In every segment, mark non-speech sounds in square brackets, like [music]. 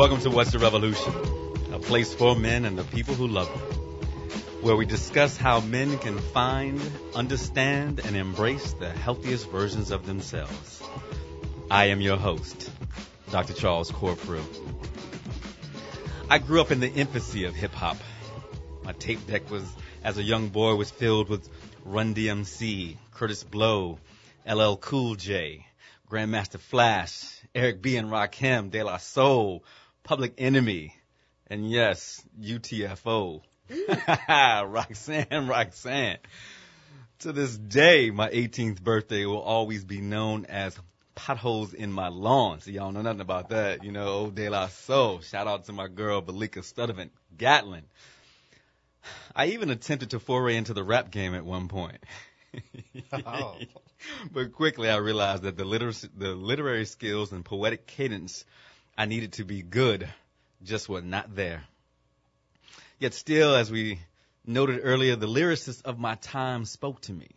Welcome to What's the Revolution, a place for men and the people who love them, where we discuss how men can find, understand, and embrace the healthiest versions of themselves. I am your host, Dr. Charles Corprew. I grew up in the infancy of hip hop. My tape deck was, as a young boy, was filled with Run DMC, Kurtis Blow, LL Cool J, Grandmaster Flash, Eric B. and Rakim, De La Soul, Public Enemy, and yes, UTFO. Mm. [laughs] Roxanne, Roxanne. To this day, my 18th birthday will always be known as potholes in my lawn. So y'all know nothing about that. You know, old De La Soul. Shout out to my girl, Belika Studevant Gatlin. I even attempted to foray into the rap game at one point. [laughs] Oh. [laughs] but quickly I realized that the, liter- the literary skills and poetic cadence I needed to be good just were not there. Yet still, as we noted earlier, the lyricists of my time spoke to me.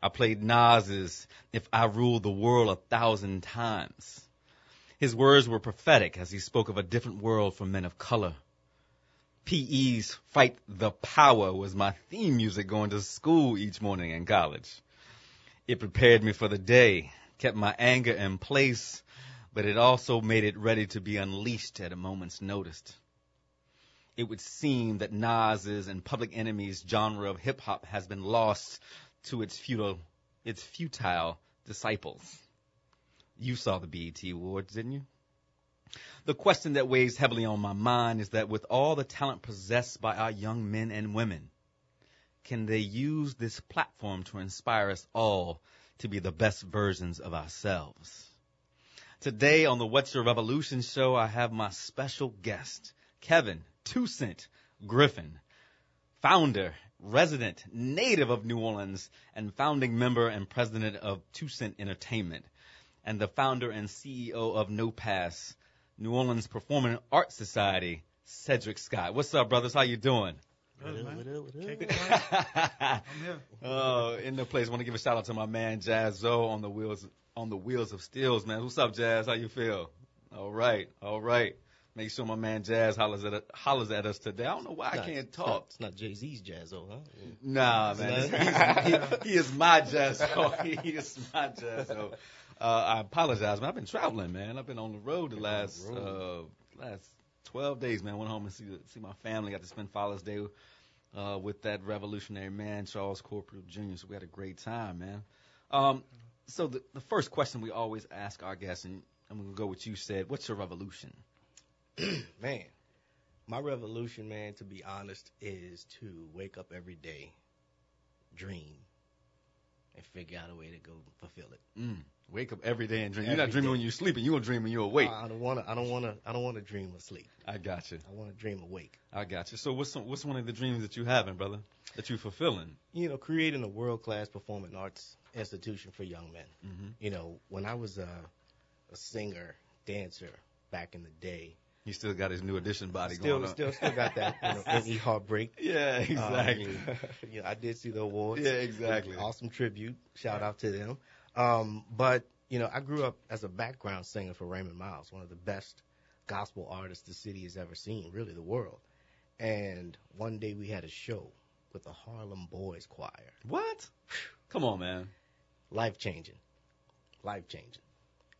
I played Nas's If I Ruled the World a Thousand Times. His words were prophetic as he spoke of a different world for men of color. PE's Fight the Power was my theme music going to school each morning in college. It prepared me for the day, kept my anger in place, but it also made it ready to be unleashed at a moment's notice. It would seem that Nas's and Public Enemy's genre of hip hop has been lost to its futile, its futile disciples. You saw the BET Awards, didn't you? The question that weighs heavily on my mind is that with all the talent possessed by our young men and women, can they use this platform to inspire us all to be the best versions of ourselves? Today on the What's Your Revolution show, I have my special guest, Kevin Two Cent Griffin, founder, resident, native of New Orleans, and founding member and president of Two Cent Entertainment, and the founder and CEO of No Pass, New Orleans Performing Arts Society, Cedric Scott. What's up, brothers? How you doing? What up, what up, what up? Man. [laughs] I'm here. oh, in the place. I Want to give a shout out to my man Jazzo on the wheels on the wheels of steels, man. What's up, Jazz? How you feel? All right, all right. Make sure my man Jazz hollers at hollers at us today. I don't know why I can't it's talk. Not, it's not Jay Z's Jazzo, huh? Nah, man. He, he is my jazz. [laughs] He is my jazz. Uh, I apologize, man. I've been traveling, man. I've been on the road the last uh, last 12 days, man. Went home and see see my family. Got to spend Father's Day uh, with that revolutionary man, Charles Corprew Jr. So we had a great time, man. Um, so the, the first question we always ask our guests, and I'm gonna go with you Ced, what's your revolution? [clears throat] Man, my revolution, man, to be honest, is to wake up every day, dream, and figure out a way to go fulfill it. Mm. Wake up every day and dream. You're not dreaming day. when you're sleeping. You're gonna dream when you're awake. I don't want to. I don't want to. I don't want to dream asleep. I got you. I want to dream awake. I got you. So what's some, what's one of the dreams that you having, brother? That you're fulfilling? You know, creating a world class performing arts institution for young men. Mm-hmm. You know, when I was a, a singer, dancer back in the day, He still got his new edition body still, going on. still, still got that. You know, [laughs] heartbreak. yeah, exactly. Um, you know, I did see the awards. Yeah, exactly. Awesome tribute. Shout out to them. Um, but you know, I grew up as a background singer for Raymond Myles, one of the best gospel artists the city has ever seen, really the world. And one day we had a show with the Harlem Boys Choir. what? Come on, man. Life changing. Life changing.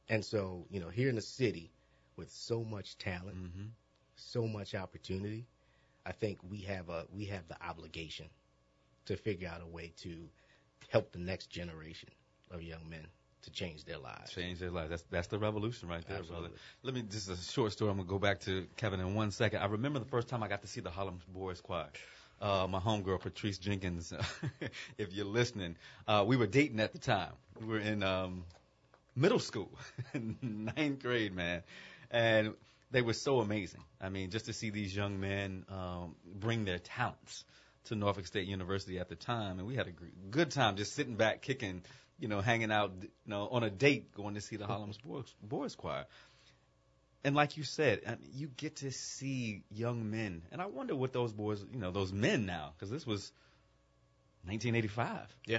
And so, you know, here in the city with so much talent, Mm-hmm. so much opportunity, I think we have a we have the obligation to figure out a way to help the next generation of young men to change their lives. Change their lives. That's that's the revolution right there, brother. Let me just a short story. I'm gonna go back to Kevin in one second. I remember the first time I got to see the Harlem Boys Choir. Uh, my homegirl Patrice Jenkins, [laughs] if you're listening, uh, we were dating at the time. We were in um, middle school, [laughs] ninth grade, man, and they were so amazing. I mean, just to see these young men um, bring their talents to Norfolk State University at the time, and we had a good time just sitting back, kicking, you know, hanging out, you know, on a date, going to see the Harlem [laughs] Boys, Boys Choir. And like you said, I mean, you get to see young men, and I wonder what those boys, you know, those men now, because this was 1985. Yeah.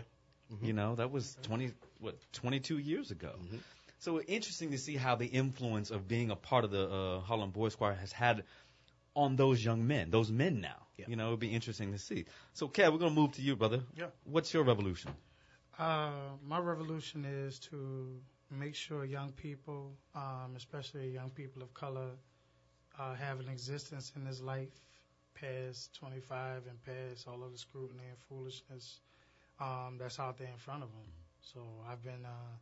Mhm. You know, that was 20, what, 22 years ago. Mhm. So interesting to see how the influence of being a part of the uh, Harlem Boys Choir has had on those young men, those men now. Yeah. You know, it'd be interesting to see. So, Kev, we're gonna move to you, brother. Yeah. What's your revolution? Uh, my revolution is to make sure young people, um, especially young people of color, uh, have an existence in this life past 25 and past all of the scrutiny and foolishness um, that's out there in front of them. So I've been uh,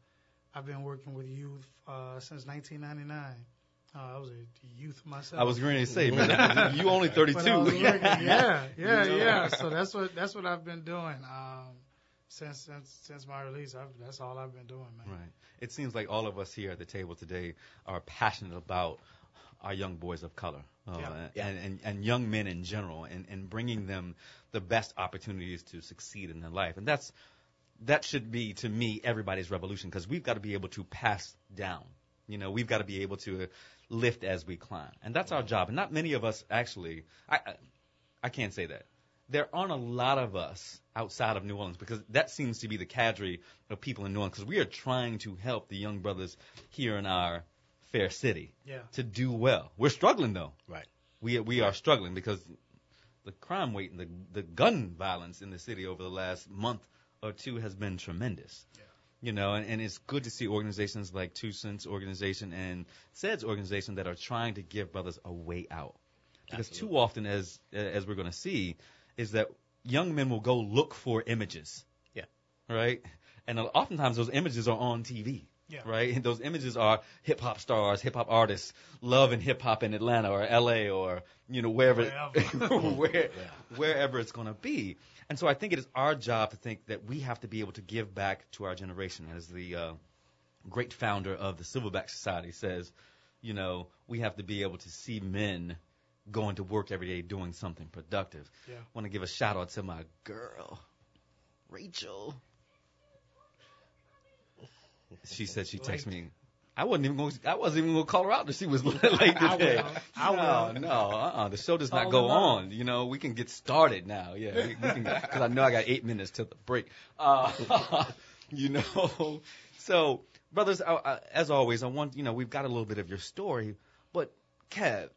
I've been working with youth uh, since 1999. Uh, I was a youth myself. I was going to say, man, you only 32. [laughs] When I was working, [laughs] yeah, yeah, yeah. So that's what that's what I've been doing um, since since since my release. I've, that's all I've been doing, man. Right. It seems like all of us here at the table today are passionate about our young boys of color uh, Yeah. Yeah. And, and, and young men in general and, and bringing them the best opportunities to succeed in their life. And that's that should be, to me, everybody's revolution because we've got to be able to pass down. You know, we've got to be able to lift as we climb. And that's our job. And not many of us actually, I, I, I can't say that. There aren't a lot of us outside of New Orleans because that seems to be the cadre of people in New Orleans because we are trying to help the young brothers here in our fair city Yeah. to do well. We're struggling though. Right. We we are struggling because the crime rate and the the gun violence in the city over the last month or two has been tremendous. Yeah. You know, and, and it's good to see organizations like Two Cents organization and Ced's organization that are trying to give brothers a way out. Because Absolutely. too often, as as we're going to see, is that young men will go look for images. Yeah. Right. And oftentimes those images are on TV. Yeah. Right. And those images are hip hop stars, hip hop artists, love and hip hop in Atlanta or L.A. or you know wherever Wherever. [laughs] where, wherever it's going to be. And so I think it is our job to think that we have to be able to give back to our generation. As the uh, great founder of the Silverback Society says, you know, we have to be able to see men going to work every day doing something productive. Yeah. want to give a shout out to my girl, Rachel. She said she texted me. I wasn't even going. I wasn't even going to call her out that she was [laughs] late [laughs] today. I will. I no, will. no, uh-uh. The show does not All go on. You know, we can get started now. Yeah, we, we can because I know I got eight minutes till the break. Uh, [laughs] you know, so brothers, I, I, as always, I want you know we've got a little bit of your story, but Kev,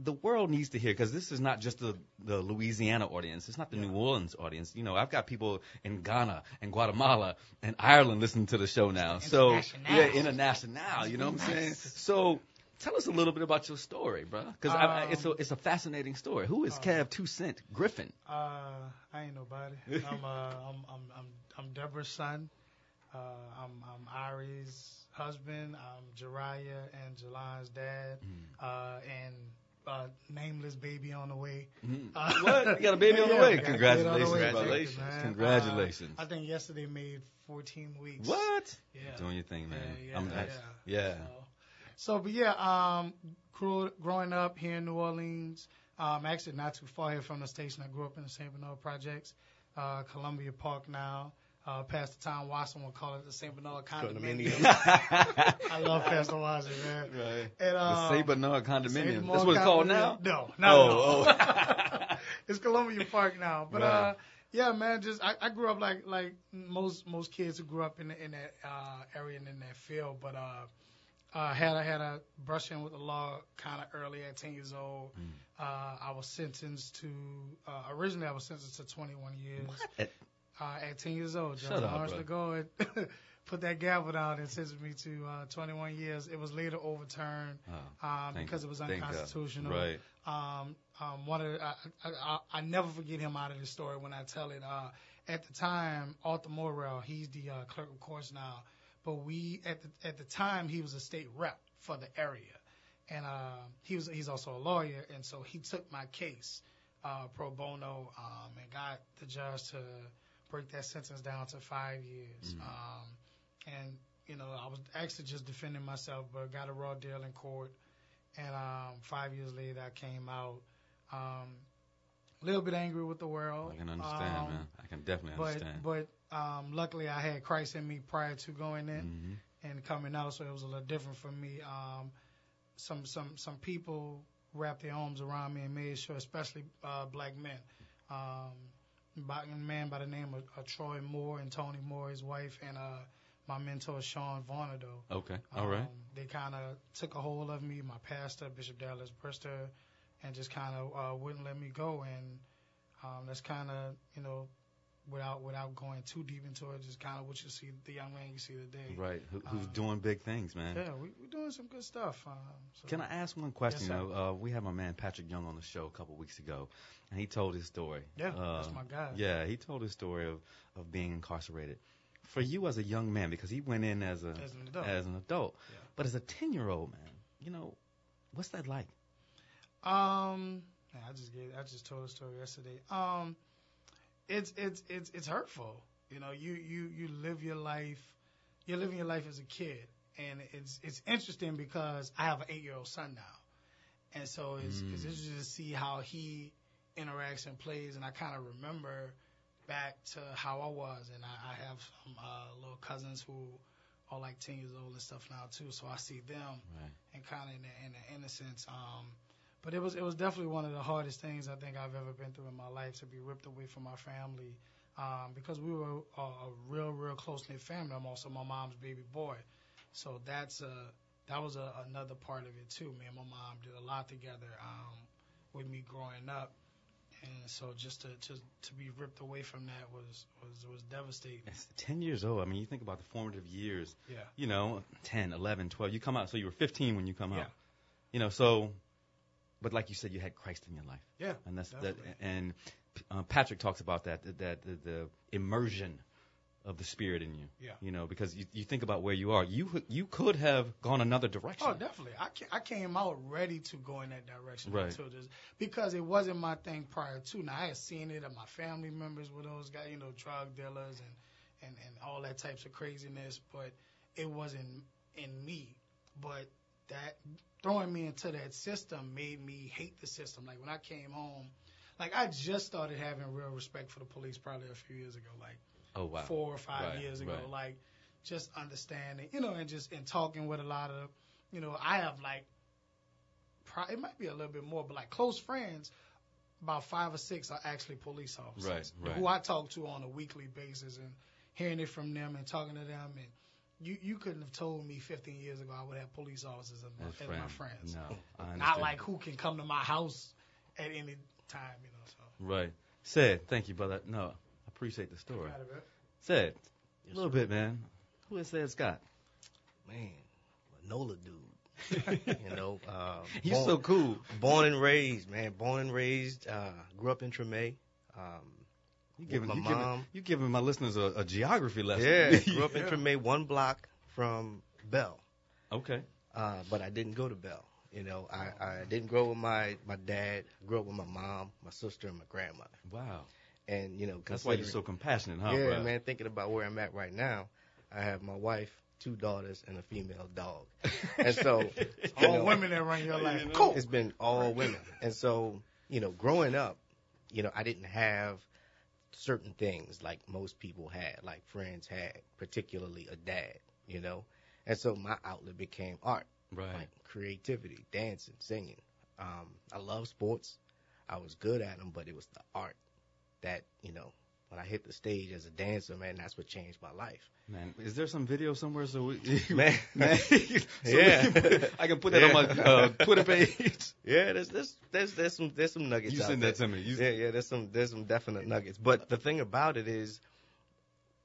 the world needs to hear because this is not just the the Louisiana audience. It's not the New Orleans audience. You know, I've got people in Ghana and Guatemala and Ireland listening to the show now. So yeah, international. You know what I'm saying? So. Tell us a little bit about your story, bro, because Um, it's a it's a fascinating story. Who is Kev Two Cent Griffin? Uh, I ain't nobody. [laughs] I'm uh, I'm I'm I'm I'm Deborah's son. Uh, I'm I'm Ari's husband. I'm Jariah and Jalan's dad. Uh, and uh, nameless baby on the way. Uh, What? You got a baby [laughs] on the way? got a the Congratulations, way. brother. Thank you. Congratulations. Uh, I think yesterday made 14 weeks. What? Yeah. Doing your thing, man. Yeah, yeah, I'm, yeah. yeah. So, so, but yeah, um, grew, growing up here in New Orleans, um, actually not too far here from the station. I grew up in the St. Bernard Projects, uh, Columbia Park now. Uh, Pastor Tom Watson would call it the St. Bernard Condominium. Condominium. [laughs] I love Pastor Watson, man. Right. And, The um, St. Bernard condominium. Bernard That's what it's called now? Condominium. No, not at Oh, [laughs] it's Columbia Park now. But Right. uh, yeah, man, just I, I grew up like like most most kids who grew up in the, in that uh, area and in that field. But uh, uh, had I had a brush in with the law kind of early at 10 years old. Mm. Uh, I was sentenced to uh, originally I was sentenced to 21 years. At- Uh, at 10 years old, Judge Shut up, Lawrence bro. [laughs] Put that gavel down and sentenced me to uh, 21 years. It was later overturned Oh, um, because it was unconstitutional. Right. Um, um, one of the, I, I, I, I never forget him out of this story when I tell it. Uh, at the time, Arthur Morrell, he's the uh, clerk of courts now, but we at the at the time he was a state rep for the area, and uh, he was he's also a lawyer, and so he took my case uh, pro bono um, and got the judge to break that sentence down to five years. Um, and you know, I was actually just defending myself, but got a raw deal in court. And um, five years later, I came out um, a little bit angry with the world. I can understand, um, man. I can definitely But understand. but um, luckily, I had Christ in me prior to going in Mhm. and coming out, so it was a little different for me. Um, some some some people wrapped their arms around me and made sure, especially uh, black men. Um, by, a man by the name of uh, Troy Moore and Tony Moore, his wife, and uh, my mentor Sean Varnado. Okay. All right. Um, they kind of took a hold of me, my pastor, Bishop Dallas Brister, and just kind of uh, wouldn't let me go. And um, that's kind of, you know, without without going too deep into it, just kind of what you see, the young man you see today. Right. Who, who's Um, doing big things, man? Yeah, we, we're doing some good stuff. Um, so. Can I ask one question? Yes, know, uh, we had my man Patrick Young on the show a couple weeks ago, and he told his story. Yeah, Uh, that's my guy. Yeah, he told his story of, of being incarcerated. For you as a young man, because he went in as a As an adult. as an adult, Yeah. but as a ten year old man, you know, what's that like? Um, I just gave, I just told a story yesterday. Um, it's it's it's it's hurtful. You know, you you you live your life, you're living your life as a kid, and it's it's interesting because I have an eight year old son now, and so it's it's Mm. interesting to see how he interacts and plays, and I kind of remember back to how I was, and I, I have some uh, little cousins who are like ten years old and stuff now too, so I see them Right. and kind of in the, in the innocence. Um, but it was it was definitely one of the hardest things I think I've ever been through in my life to be ripped away from my family um, because we were a, a real real close knit family. I'm also my mom's baby boy, so that's a that was a, another part of it too. Me and my mom did a lot together um, with me growing up. And so just to, to to be ripped away from that was was was devastating. It's 10 years old. I mean, you think about the formative years, Yeah. you know, 10, 11, 12. You come out, so you were 15 when you come Yeah. out. You know, so, but like you said, you had Christ in your life. Yeah. And that's Definitely. that. And uh, Patrick talks about that, that, that the, the immersion of the Spirit in you. Yeah. You know, because you, you think about where you are. You you could have gone another direction. Oh, definitely. I, I came out ready to go in that direction Right. until this because it wasn't my thing prior to. Now I had seen it, and my family members were those guys, you know, drug dealers and and and all that types of craziness, but it wasn't in me. But that throwing me into that system made me hate the system. Like when I came home, like I just started having real respect for the police probably a few years ago. Like Oh wow. four or five Right, years ago. right. Like just understanding, you know, and just and talking with a lot of, you know, I have like, pro- it might be a little bit more, but like close friends, about five or six are actually police officers Right, right. who I talk to on a weekly basis and hearing it from them and talking to them and. You, you couldn't have told me 15 years ago I would have police officers as, my, As as my friends. No. I Not like who can come to my house at any time, you know. So. Right. Ced, thank you, brother. No, I appreciate the story. Proud of it. Ced, Yes, a little sir. bit, man. Who is Ced Scott? Man, Nola dude. [laughs] you know, uh, He's born, so cool. born and raised, man. Born and raised. Uh, grew up in Treme. Um, You With giving, my you giving, you giving my listeners a, a geography lesson. yeah, [laughs] grew up in Yeah. Treme, one block from Bell. okay. Uh, but I didn't go to Bell. You know, I, I didn't grow with my, my dad. Grew up with my mom, my sister, and my grandmother. Wow. And you know, That's why you're so compassionate, huh, yeah, bro? man. Thinking about where I'm at right now, I have my wife, two daughters, and a female dog. [laughs] And so, you All know, women that run your You life. know? Cool. It's been all women. And so, you know, growing up, you know, I didn't have certain things like most people had, like friends had, particularly a dad, you know. And so my outlet became art, Right. like creativity, dancing, singing. Um, I love sports. I was good at them, but it was the art that, you know, when I hit the stage as a dancer, man, that's what changed my life. Man, is there some video somewhere so we, Man. [laughs] man, so [laughs] Yeah. put- I can put that on my uh, Twitter page. [laughs] Yeah, there's there's there's there's some there's some nuggets. You send that to me. You, Yeah, yeah, there's some there's some definite nuggets. But the thing about it is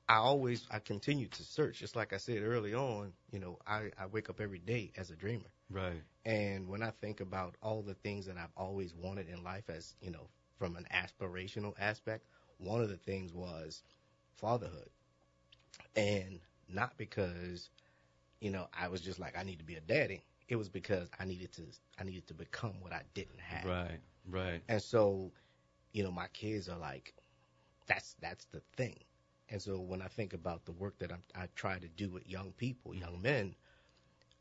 I always I continue to search. Just like I said early on, you know, I, I wake up every day as a dreamer. Right. And when I think about all the things that I've always wanted in life as, you know, from an aspirational aspect, one of the things was fatherhood. And not because, you know, I was just like I need to be a daddy. It was because I needed to I needed to become what I didn't have. Right. Right. And so, you know, my kids are like, that's that's the thing. And so when I think about the work that I'm, I try to do with young people, young men,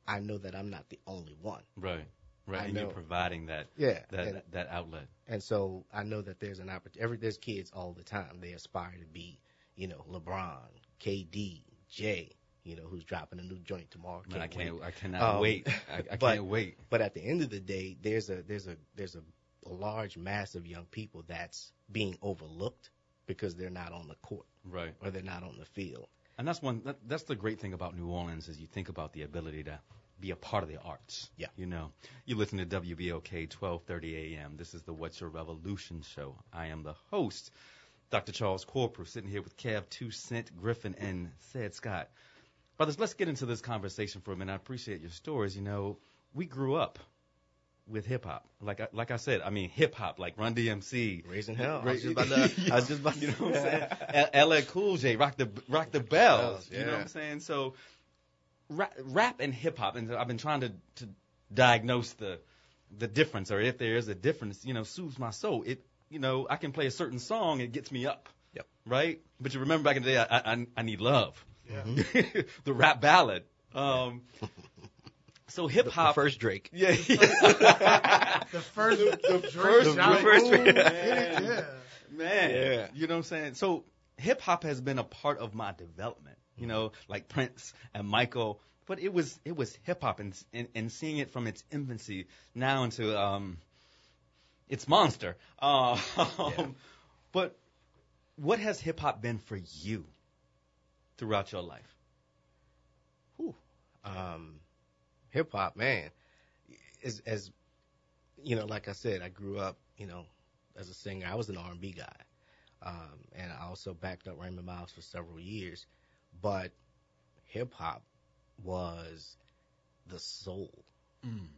I know that I'm not the only one. Right. Right. I and you're providing that Yeah. that and, that outlet. and so I know that there's an opportunity. Every there's kids all the time. They aspire to be, you know, LeBron, KD, Jay, you know, who's dropping a new joint tomorrow. Man, I Can't wait. I cannot Um, wait. I, I [laughs] but- can't wait. But at the end of the day, there's a there's a there's a, a large mass of young people that's being overlooked because they're not on the court. Right. or they're not on the field. And that's one. That, that's the great thing about New Orleans is you think about the ability to be a part of the arts. Yeah. You know, you listen to WBOK 12:30 a.m. This is the What's Your Revolution show. I am the host, Dr. Charles Corprew, sitting here with Kev Two Cent Griffin and Ced Scott. Brothers, let's get into this conversation for a minute. I appreciate your stories. You know, we grew up with hip hop. Like I, like I said, I mean hip hop, like Run DMC, Raising hell. I was just about to. I was just about to. you know what I'm [laughs] saying? LL Cool J, rock the rock the. Bells, You know what I'm saying? So, rap, rap and hip hop, and I've been trying to to diagnose the the difference, or if there is a difference. You know, soothes my soul. It, you know, I can play a certain song, it gets me up. Yep. Right. But you remember back in the day, I I, I need love. Yeah. [laughs] the rap ballad. Um. [laughs] So hip hop. first Drake. yeah. [laughs] The first, the, first- Johnny the first- Ooh, Man. yeah. Man, Yeah. you know what I'm saying? So hip hop has been a part of my development, you know, like Prince and Michael. But it was it was hip hop and, and and seeing it from its infancy now into um its monster. Uh, [laughs] Yeah. But what has hip hop been for you throughout your life? Whew. Um, hip hop, man, as as you know, like I said, I grew up, you know, as a singer. I was an R&B guy, um, and I also backed up Raymond Myles for several years. But hip hop was the soul. Mm.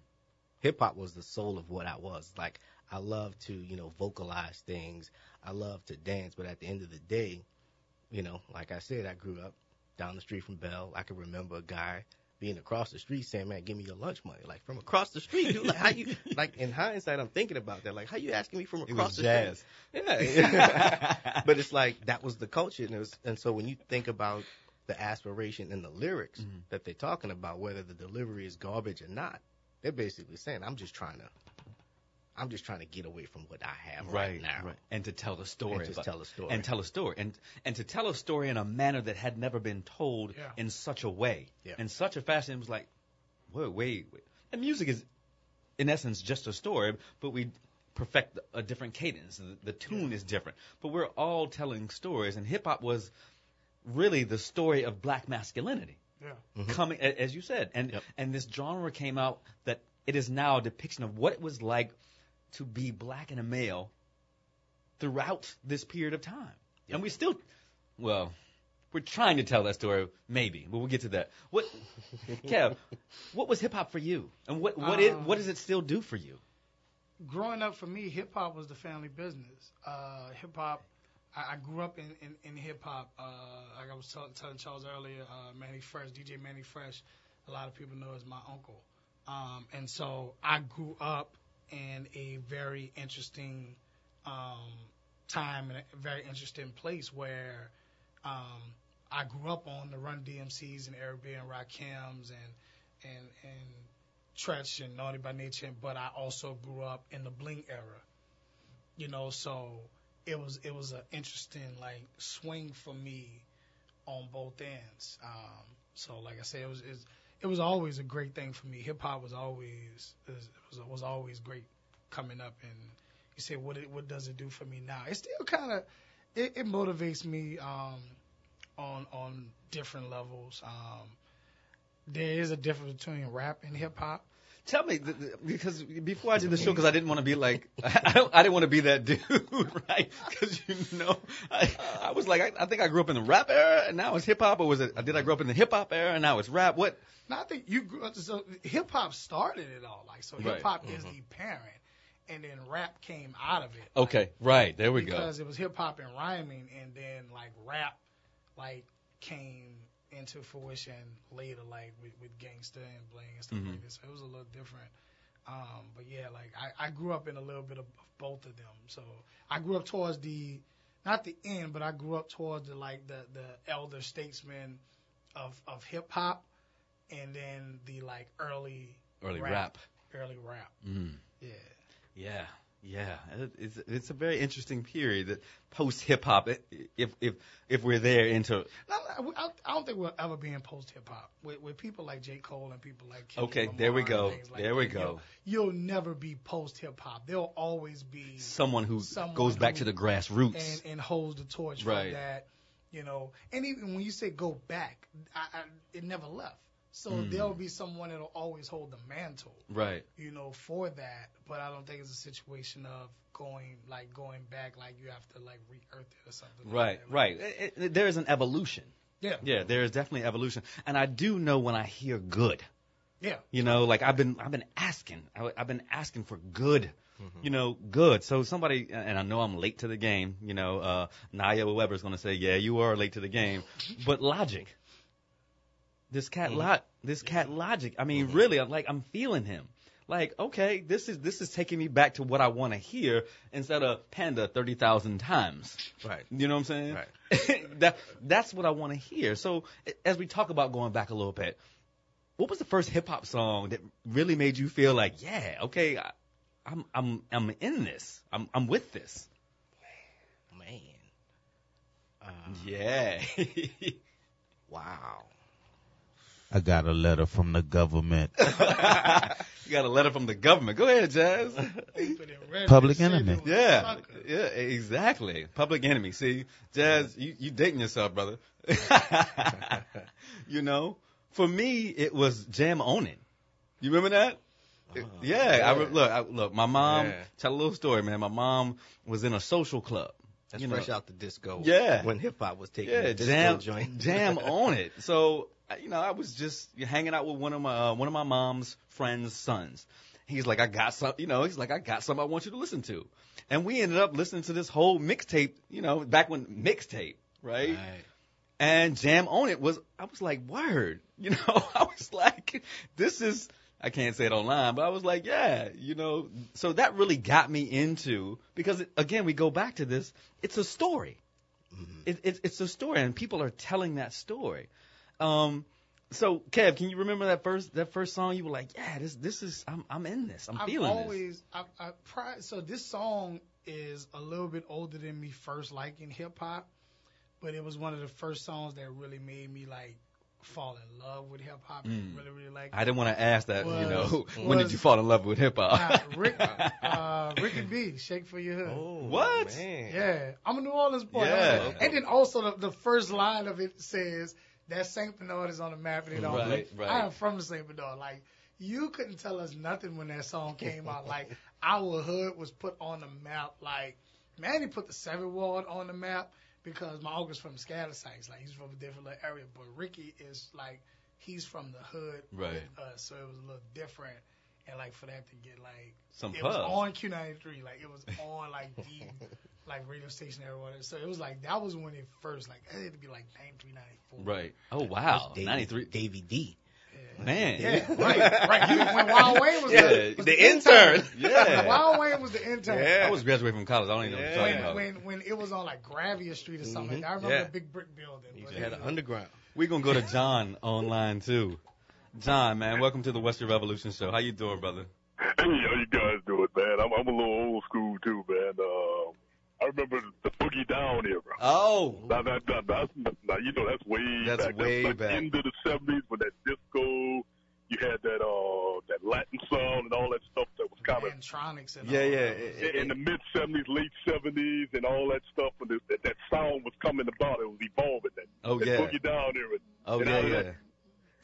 Hip hop was the soul of what I was. Like I love to, you know, vocalize things. I love to dance, but at the end of the day, you know, like I said, I grew up down the street from Bell. I can remember a guy being across the street saying, "Man, give me your lunch money." Like from across the street, dude. Like how you? [laughs] Like in hindsight, I'm thinking about that. Like how you asking me from across the jazz. street? Yeah. [laughs] [laughs] but it's like that was the culture, and it was, and so when you think about the aspiration in the lyrics Mm-hmm. that they're talking about, whether the delivery is garbage or not, they're basically saying, "I'm just trying to." I'm just trying to get away from what I have right, now. right. And to tell the story. And just about- tell a story. And tell a story. And and to tell a story in a manner that had never been told Yeah. in such a way. Yeah. In such a fashion it was like, wait, wait, wait. And music is in essence just a story, but we perfect a different cadence. The, the tune is different. But we're all telling stories and hip hop was really the story of black masculinity Yeah. coming as you said and Yep. and this genre came out that it is now a depiction of what it was like to be black and a male throughout this period of time and we still well we're trying to tell that story maybe but we'll get to that what [laughs] Kev what was hip hop for you and what what it Um, what does it still do for you growing up for me, hip hop was the family business. Uh, hip hop, I, I grew up in, in, in hip hop. Uh, like I was tell, telling Charles earlier, uh, Mannie Fresh, DJ Mannie Fresh, a lot of people know as my uncle. Um, and so I grew up in a very interesting um, time and a very interesting place where um, I grew up on the Run DMCs and Eric B and Rakims and and and Treach and Naughty by Nature, but I also grew up in the Bling era. You know, so it was it was an interesting like swing for me on both ends. Um, so like I said, it was it was, always a great thing for me. Hip hop was always was was always great coming up, and you say what it, what does it do for me now? It still kind of it, it motivates me um, on on different levels. Um, there is a difference between rap and hip hop. Tell me, th- th- because before I did the show, because I didn't want to be like, [laughs] I, don't, I didn't want to be that dude, [laughs] right? Because you know, I, I was like, I, I think I grew up in the rap era, and now it's hip hop, or was it? Did I grow up in the hip hop era, and now it's rap? What? Now I think you grew up, so hip hop started it all. Like so, hip hop is mm-hmm. the parent, and then rap came out of it. Okay, right there we go. because it was hip hop and rhyming, and then like rap, like came into fruition later, like with, with gangster and bling and stuff Mhm. like this. So it was a little different. Um, but yeah, like I, I grew up in a little bit of, of both of them. So I grew up towards the, not the end, but I grew up towards the like the the elder statesmen of of hip hop, and then the like early Early rap. early rap. Mm. Yeah. Yeah, yeah. It's it's a very interesting period. that Post hip hop, if if if we're there into I, I don't think we'll ever be in post hip hop with, with people like J. Cole and people like Kendrick Okay, Lamar there we go. like There we that. go. You'll, you'll never be post hip hop. There'll always be someone who Someone goes back who- to the grassroots. and, and holds the torch Right. for that. You know, and even when you say go back, I, I, it never left. So Mm. there'll be someone that'll always hold the mantle, Right. you know, for that. But I don't think it's a situation of going like going back, like you have to like re-earth it or something. like Right. that. Right. It- it- there is an evolution. Yeah. Yeah, there is definitely evolution, and I do know when I hear good. Yeah. You know, like I've been I've been asking I, I've been asking for good. Mm-hmm. You know, good. So somebody, and I know I'm late to the game. You know, uh, Naya Weber's going to say, "Yeah, you are late to the game," but logic. This cat, Mm-hmm. lot, this cat, logic. I mean, really, I'm like I'm feeling him. Like, okay, this is this is taking me back to what I want to hear instead of Panda thirty thousand times. Right. You know what I'm saying? Right. [laughs] that that's what I want to hear. So as we talk about going back a little bit, what was the first hip hop song that really made you feel like, yeah, okay, I, I'm I'm I'm in this. I'm I'm with this. Man. Uh, Yeah. [laughs] wow. I got a letter from the government. [laughs] you got a letter from the government. Go ahead, Jazz. Open it, read Public enemy. it was a Yeah, sucker. yeah, exactly. Public enemy. See, Jazz, you you dating yourself, brother. [laughs] you know, for me, it was Jam On It. You remember that? Oh, yeah, I re- look, I, look. My mom. Yeah. Tell a little story, man. My mom was in a social club. That's you know, fresh out the disco. Yeah. When hip hop was taking yeah, the disco jam, joint. jam [laughs] on it. So I- you know, I was just hanging out with one of my uh, one of my mom's friends' sons. He's like, I got some, you know, he's like, I got something I want you to listen to, and we ended up listening to this whole mixtape, you know, back when mixtape, right? Right. And Jam on it was, I was like, word, [laughs] you know, I was like, this is, I can't say it online, but I was like, yeah, you know, so that really got me into, because again, we go back to this, it's a story. It, it, it's a story, and people are telling that story. Um, so Kev, can you remember that first that first song? You were like, yeah, this this is I'm I'm in this. I'm I've feeling this. always, I, I so this song is a little bit older than me first liking hip hop, but it was one of the first songs that really made me like fall in love with hip hop. Mm. Really, really like. I didn't want to ask that. you Was- know, [laughs] when did you fall in love with hip hop? Nah, Rick, [laughs] uh, Ricky B, Shake for Your Hood. Oh, What? Man. Yeah, I'm a New Orleans boy. Yeah. And then also the, the first line of it says that Saint Bernard is on the map and it don't Right, right. I am from the Saint Bernard. Like you couldn't tell us nothing when that song came out. Like [laughs] our hood was put on the map. Like Mannie put the Seven Ward on the map because my uncle's from Scattersites. Like he's from a different little area, but Ricky is like he's from the hood Right. with us, so it was a little different. And like for that to get like Some it was on Q93, like it was on like the like radio station everywhere. So it was like that was when it first like it had to be like 93, 94. Right. Oh wow, ninety three. Davey D. Man. Yeah, right, right. You, when Wild Wayne was Yeah, the, was the intern. Yeah. Wild Wayne was the intern. Yeah. I was graduating from college. I don't even know what you're talking Yeah. about. When, when when it was on like Gravier Street or something. Mhm. I remember Yeah. the big brick building. You but, had an underground. We're gonna go to John online too. John, man, welcome to the What's Your Revolution Show. How you doing, brother? Hey, [clears throat] how you guys doing, man? I'm, I'm a little old school too, man. Uh, I remember the Boogie Down era. Oh, Now, that, that, that's, now, you know, that's way That's back. way like back. Into the 70s when that disco, you had that, uh, that Latin sound and all that stuff that was kind of Mantronix and yeah, all yeah. that. It- in the mid 70s, late 70s, and all that stuff. And that, that, that sound was coming about. It was evolving. That, Oh, that yeah. Boogie Down era. Oh And yeah, yeah. that-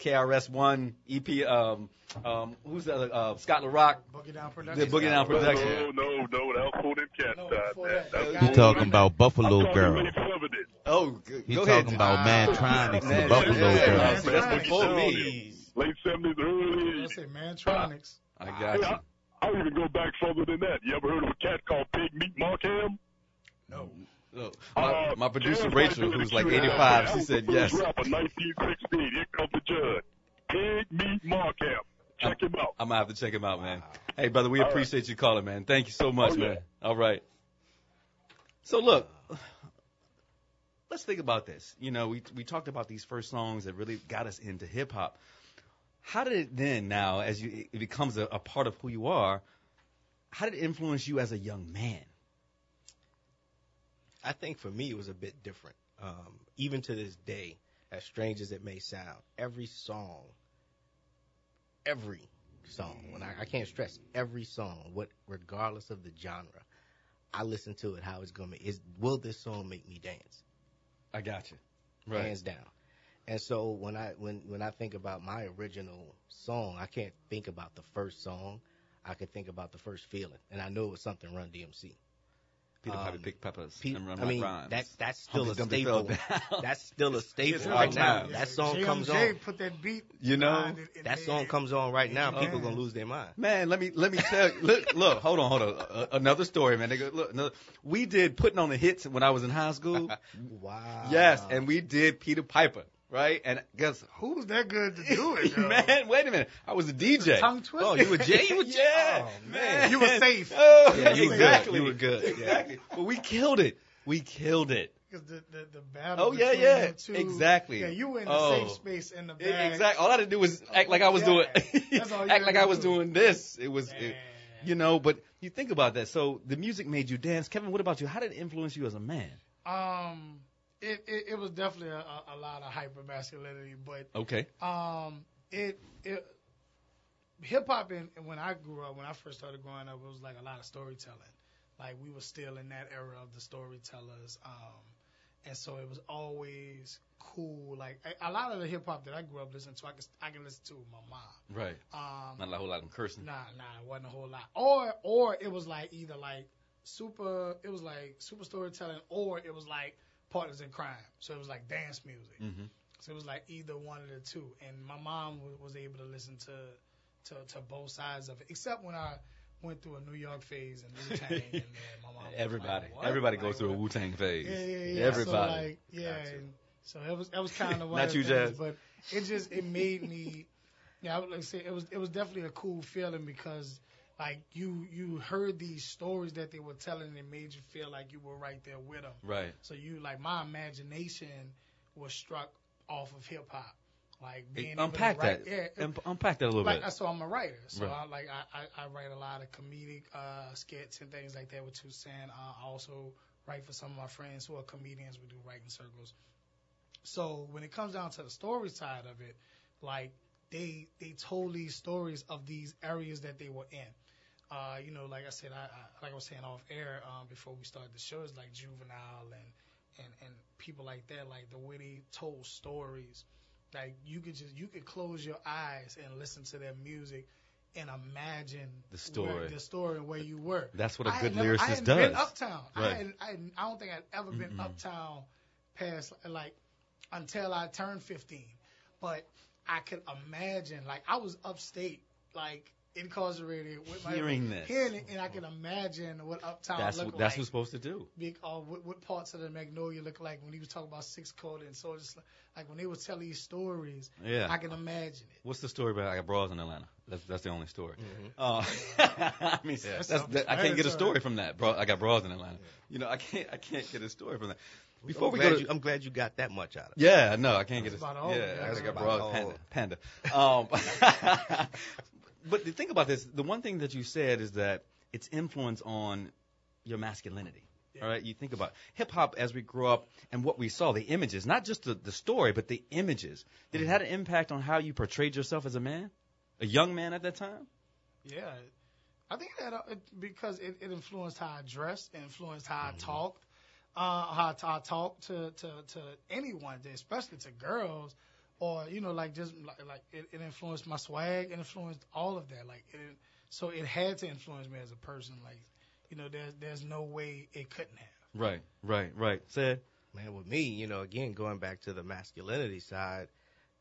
KRS One EP. Um, um, who's the other? Uh, Scott LaRock. Boogie Down The Productions. Boogie Down No, Production. no, no, no. That was for them cats No, time, that, That was they He got- talking about Buffalo I'm Girl. late 70s. Oh, g- He go talking ahead. about. Mantronix Man, and Buffalo yeah, Girl. yeah, see, that's before me. Late 70s, early I say Mantronix. I Hey, got you. I, I'll even go back further than that. You ever heard of a cat called Pig Meat Markham? No. Look, my, Uh, my producer Rachel, who's like 85, she said yes. Rapper, 1916. Here comes the judge. Pig Meat Markham. Check him out. I'm gonna have to check him out, man. Hey, brother, we All right. appreciate you calling, man. Thank you so much, Oh, yeah. man. All right. So look, let's think about this. You know, we we talked about these first songs that really got us into hip hop. How did it then, now, as you it becomes a, a part of who you are, how did it influence you as a young man? I think for me it was a bit different. Um, even to this day, as strange as it may sound, every song, every song, and I, I can't stress every song, what regardless of the genre, I listen to it how it's gonna. Is will this song make me dance? I got you. Right. hands down. And so when I when when I think about my original song, I can't think about the first song. I could think about the first feeling, and I know it was something Run DMC. Peter Um, Piper picked peppers Pe- and run I mean, rhymes. that that's still Humpty a Dumpty staple. fell down. [laughs] That's still a staple right right now. now. That song JMJ comes on. Put that beat. You know, behind and That then- song comes on right now. Yeah. People gonna lose their mind. Man, let me let me tell you. Look, look, hold on, hold on. Uh, another story, man. Nigga, look, another, we did putting on the hits when I was in high school. [laughs] Wow. yes, and we did Peter Piper, right? And guess Who's that good to do it, [laughs] man, wait a minute. I was a DJ. Tongue twister. Oh, you were Jay? You were [laughs] Jay? yeah, Oh, man. You were safe. [laughs] Oh, Yeah, you were good. exactly. You were good. Yeah. Exactly. But we killed it. We killed it. Because the, the, the battle. Oh, yeah, yeah. two- Exactly. Yeah, you were in the Oh. safe space in the back. Exactly. All I had to do was act like I was doing, Yeah. That's all you act like to I was doing this. It was, it, you know. But you think about that. So the music made you dance. Kevin, what about you? How did it influence you as a man? Um, it, it, it was definitely a, a, lot of hyper masculinity, but Okay. um, it it hip hop and when I grew up, when I first started growing up, it was like a lot of storytelling. Like we were still in that era of the storytellers, um, and so it was always cool. Like a, a lot of the hip hop that I grew up listening to, I can I can listen to with my mom. Right. Um, Not a whole lot of cursing. Nah, nah, it wasn't a whole lot. Or or it was like either like super it was like super storytelling or it was like partners in crime. So it was like dance music. Mm-hmm. So it was like either one of the two. And my mom w- was able to listen to to, to both sides of it, except when I went through a New York phase and Wu Tang. and my mom [laughs] Everybody, like, everybody Like, goes through a? Wu Tang phase. Yeah, yeah, yeah. Everybody. So like, yeah, and so it was that was kind [laughs] of Not you, Jazz. but it just it made me, yeah, I would like say it was it was definitely a cool feeling because like you you heard these stories that they were telling and it made you feel like you were right there with them. Right. So you like my imagination was struck off of hip hop, like being able to Unpack write- that. Yeah, Um, unpack that a little like bit. so I'm a writer. So Right. I like I, I, I write a lot of comedic uh, skits and things like that with Toussaint. Uh, I also write for some of my friends who are comedians. We do writing circles. So when it comes down to the story side of it, like they they told these stories of these areas that they were in. Uh, you know, like I said, I, I like I was saying off air um, before we started the show, it's like juvenile and and and people like that, like the way they told stories. Like you could just you could close your eyes and listen to their music and imagine The story. where, the story where you were. That's what a I had good never- I lyricist hadn't does. Been uptown. I, hadn't, I, I don't think I'd ever been Mm-mm. uptown past like until I turned 15. But I could imagine, like I was upstate, like incarcerated with my Hearing this. hearing it, and I can imagine what uptown That's looked what that's like. what's supposed to do. Big, uh, what, what parts of the Magnolia look like when he was talking about six code and so just like when they would tell these stories, Yeah. I can imagine it. What's the story about? I got bras in Atlanta. That's that's the only story. Mhm. Uh, [laughs] I mean, that's, That's that, I can't get a story from that. Bro, I got bras in Atlanta. You know, I can't I can't get a story from that. Before I'm we glad go, to, you, I'm glad you got that much out of it. yeah, no, I can't get That's a about all. yeah. That's I got about bras, all. panda, panda. Um, [laughs] but the thing about this, the one thing that you said is that its influence on your masculinity. Yeah. All right, you think about hip hop as we grew up and what we saw, the images, not just the, the story, but the images. Did it have an impact on how you portrayed yourself as a man, a young man at that time? Yeah, I think that uh, it, because it, it influenced how I dressed, it influenced how I talked, uh, how I, I talked to, to to anyone, especially to girls, or you know, like just like, like it, it influenced my swag, it influenced all of that. Like, it, so it had to influence me as a person. Like, you know, there's there's no way it couldn't have. Right, right, right. Ced, Man, with me, you know, again going back to the masculinity side,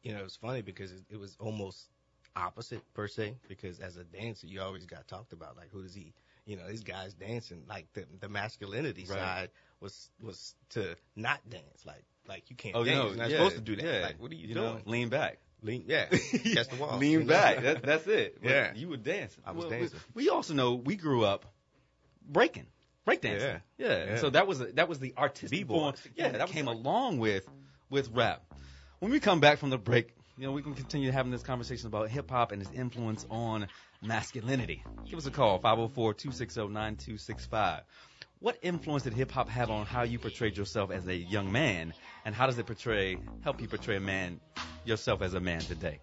you know, it's funny because it, it was almost opposite per se. Because as a dancer, you always got talked about like who does he, you know, these guys dancing. Like the the masculinity Right. side was was to not dance. Like like you can't oh, dance. know, You're not yeah, supposed to do that. Yeah. Like what are you, you doing? Know, lean back. Lean, yeah, [laughs] catch the wall. Lean back. That, that's it. [laughs] But Yeah. you were dancing. I was Well, dancing. We, also know we grew up breaking, break dancing. Yeah. yeah. Yeah. So that was a, that was the artistic form. Yeah, that came along with with rap. When we come back from the break, you know, we can continue having this conversation about hip hop and its influence on masculinity. Give us a call, 504-260-9265. What influence did hip hop have on how you portrayed yourself as a young man, and how does it portray help you portray a man yourself as a man today?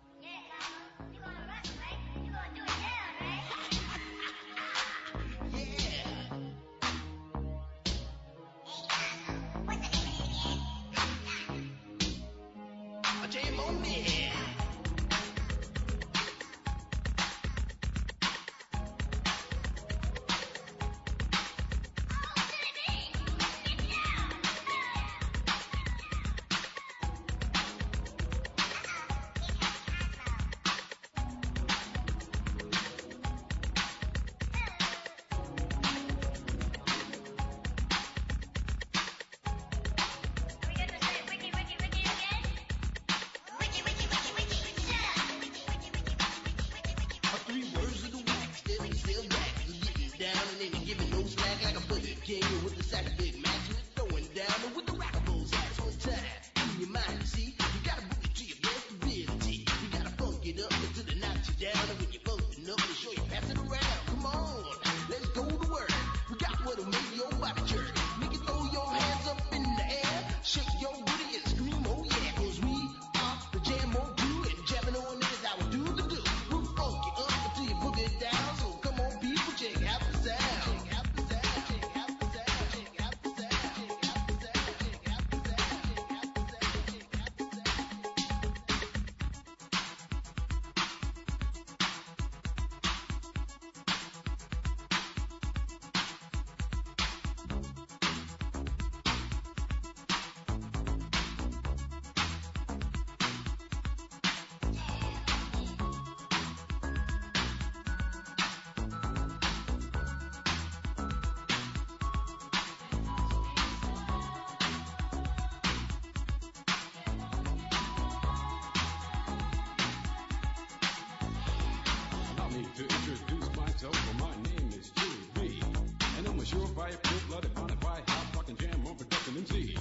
Surefire, full-blooded, bonafide, hot jam on production MC.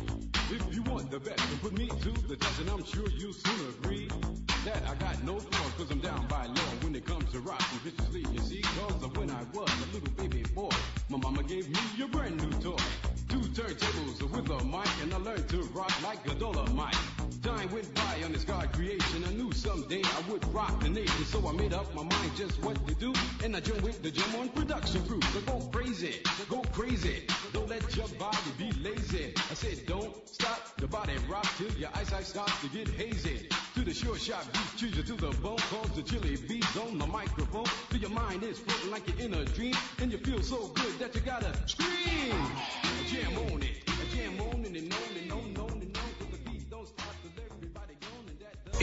If you want the best, then put me to the test, and I'm sure you'll soon agree that I got no flaws, cause I'm down by law when it comes to rockin' viciously. You see, cause of when I was a little baby boy, my mama gave me a brand new toy. Two turntables with a mic, and I learned to rock like a dolomite. Time went by on this God creation. Someday I would rock the nation, so I made up my mind just what to do. And I joined with the Jam on production crew. So go crazy, go crazy. Don't let your body be lazy. I said don't stop the body rock till your eyesight starts to get hazy. To the sure shot beat, choose you to the bone. Cause the chili beats on the microphone. Till your mind is floating like you're in a dream. And you feel so good that you gotta scream. Jam on it, jam on it and on and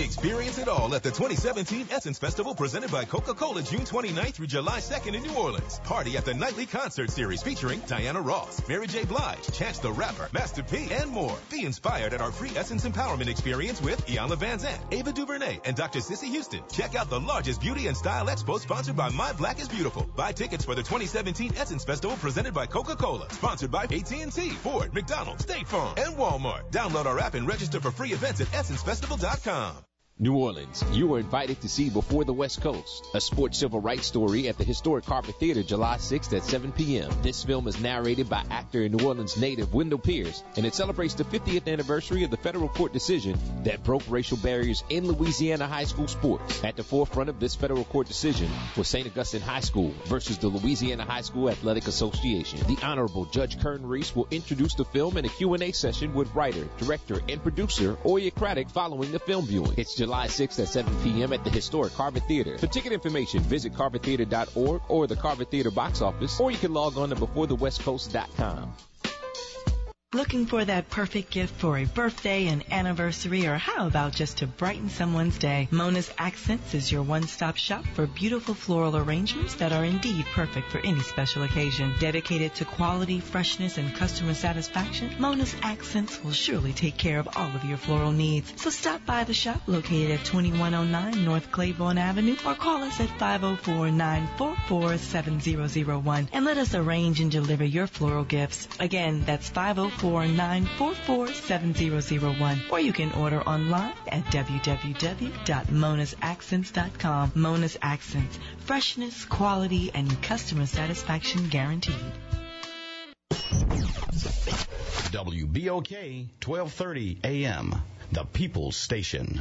Experience it all at the 2017 Essence Festival presented by Coca-Cola June 29th through July 2nd in New Orleans. Party at the nightly concert series featuring Diana Ross, Mary J. Blige, Chance the Rapper, Master P, and more. Be inspired at our free Essence Empowerment experience with Iyanla Van Zandt, Ava DuVernay, and Dr. Cissy Houston. Check out the largest beauty and style expo sponsored by My Black is Beautiful. Buy tickets for the 2017 Essence Festival presented by Coca-Cola. Sponsored by AT&T, Ford, McDonald's, State Farm, and Walmart. Download our app and register for free events at essencefestival.com. New Orleans, you are invited to see Before the West Coast, a sports civil rights story at the historic Carver Theater July 6th at 7 p.m. This film is narrated by actor and New Orleans native Wendell Pierce, and it celebrates the 50th anniversary of the federal court decision that broke racial barriers in Louisiana high school sports. At the forefront of this federal court decision was St. Augustine High School versus the Louisiana High School Athletic Association. The Honorable Judge Kern Reese will introduce the film in a Q&A session with writer, director, and producer Oya Craddock following the film viewing. It's July 6th at 7 p.m. at the historic Carver Theater. For ticket information, visit carvertheater.org or the Carver Theater box office, or you can log on to beforethewestcoast.com. Looking for that perfect gift for a birthday, an anniversary, or how about just to brighten someone's day? Mona's Accents is your one-stop shop for beautiful floral arrangements that are indeed perfect for any special occasion. Dedicated to quality, freshness, and customer satisfaction, Mona's Accents will surely take care of all of your floral needs. So stop by the shop located at 2109 North Claiborne Avenue or call us at 504-944-7001 and let us arrange and deliver your floral gifts. Again, that's 504-944-7001 or you can order online at www.monasaccents.com. Mona's Accents. Freshness, quality, and customer satisfaction guaranteed. WBOK 1230 AM, the People's Station.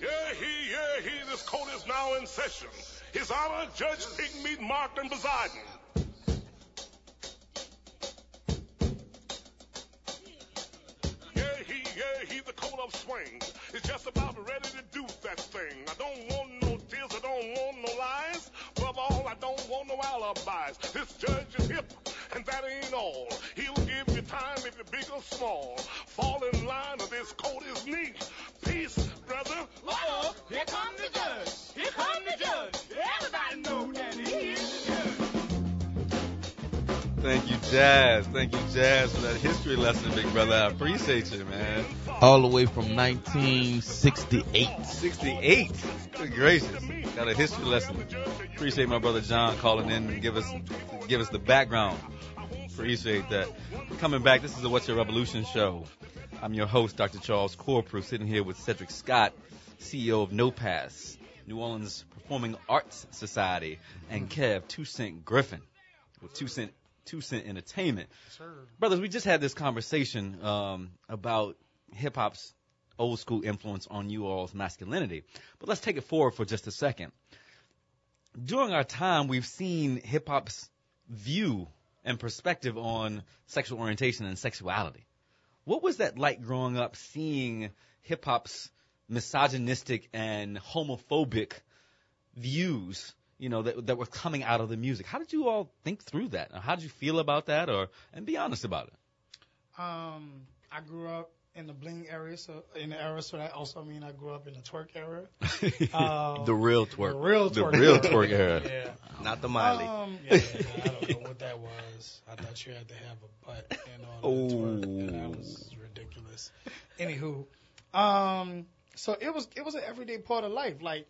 Yeah, he, yeah, he, this court is now in session. His Honor, Judge Pigmeat Markham presiding. He's the coat of swings. It's just about ready to do that thing. I don't want no tears, I don't want no lies. Above all, I don't want no alibis. This judge is hip, and that ain't all. He'll give you time if you're big or small. Fall in line or this coat is neat. Peace, brother. Uh-oh, here come the judge. Here come the judge. Everybody know that he is the judge. Thank you, Jazz. Thank you, Jazz, for that history lesson, big brother. I appreciate you, man. All the way from 1968. 68. Good gracious. Got a history lesson. Appreciate my brother John calling in and give us give us the background. Appreciate that. Coming back, this is the What's Your Revolution show. I'm your host, Dr. Charles Corprew, sitting here with Cedric Scott, CEO of No Pass, New Orleans Performing Arts Society, and Kev Two Cent Griffin with Two Cent Two Cent Entertainment. Brothers, we just had this conversation um, about hip hop's old school influence on you all's masculinity. But let's take it forward for just a second. During our time, we've seen hip hop's view and perspective on sexual orientation and sexuality. What was that like growing up seeing hip hop's misogynistic and homophobic views, you know, that, that were coming out of the music? How did you all think through that? How did you feel about that? Or, and be honest about it. Um, I grew up in the bling area, so in the era, so that also mean I grew up in the twerk era. [laughs] Um, the real twerk. The real twerk. The twerk. real twerk era. Yeah. Not the Miley. Um, [laughs] yeah, yeah, I don't know what that was. I thought you had to have a butt in order to twerk, and that was ridiculous. Anywho, um, so it was it was an everyday part of life. Like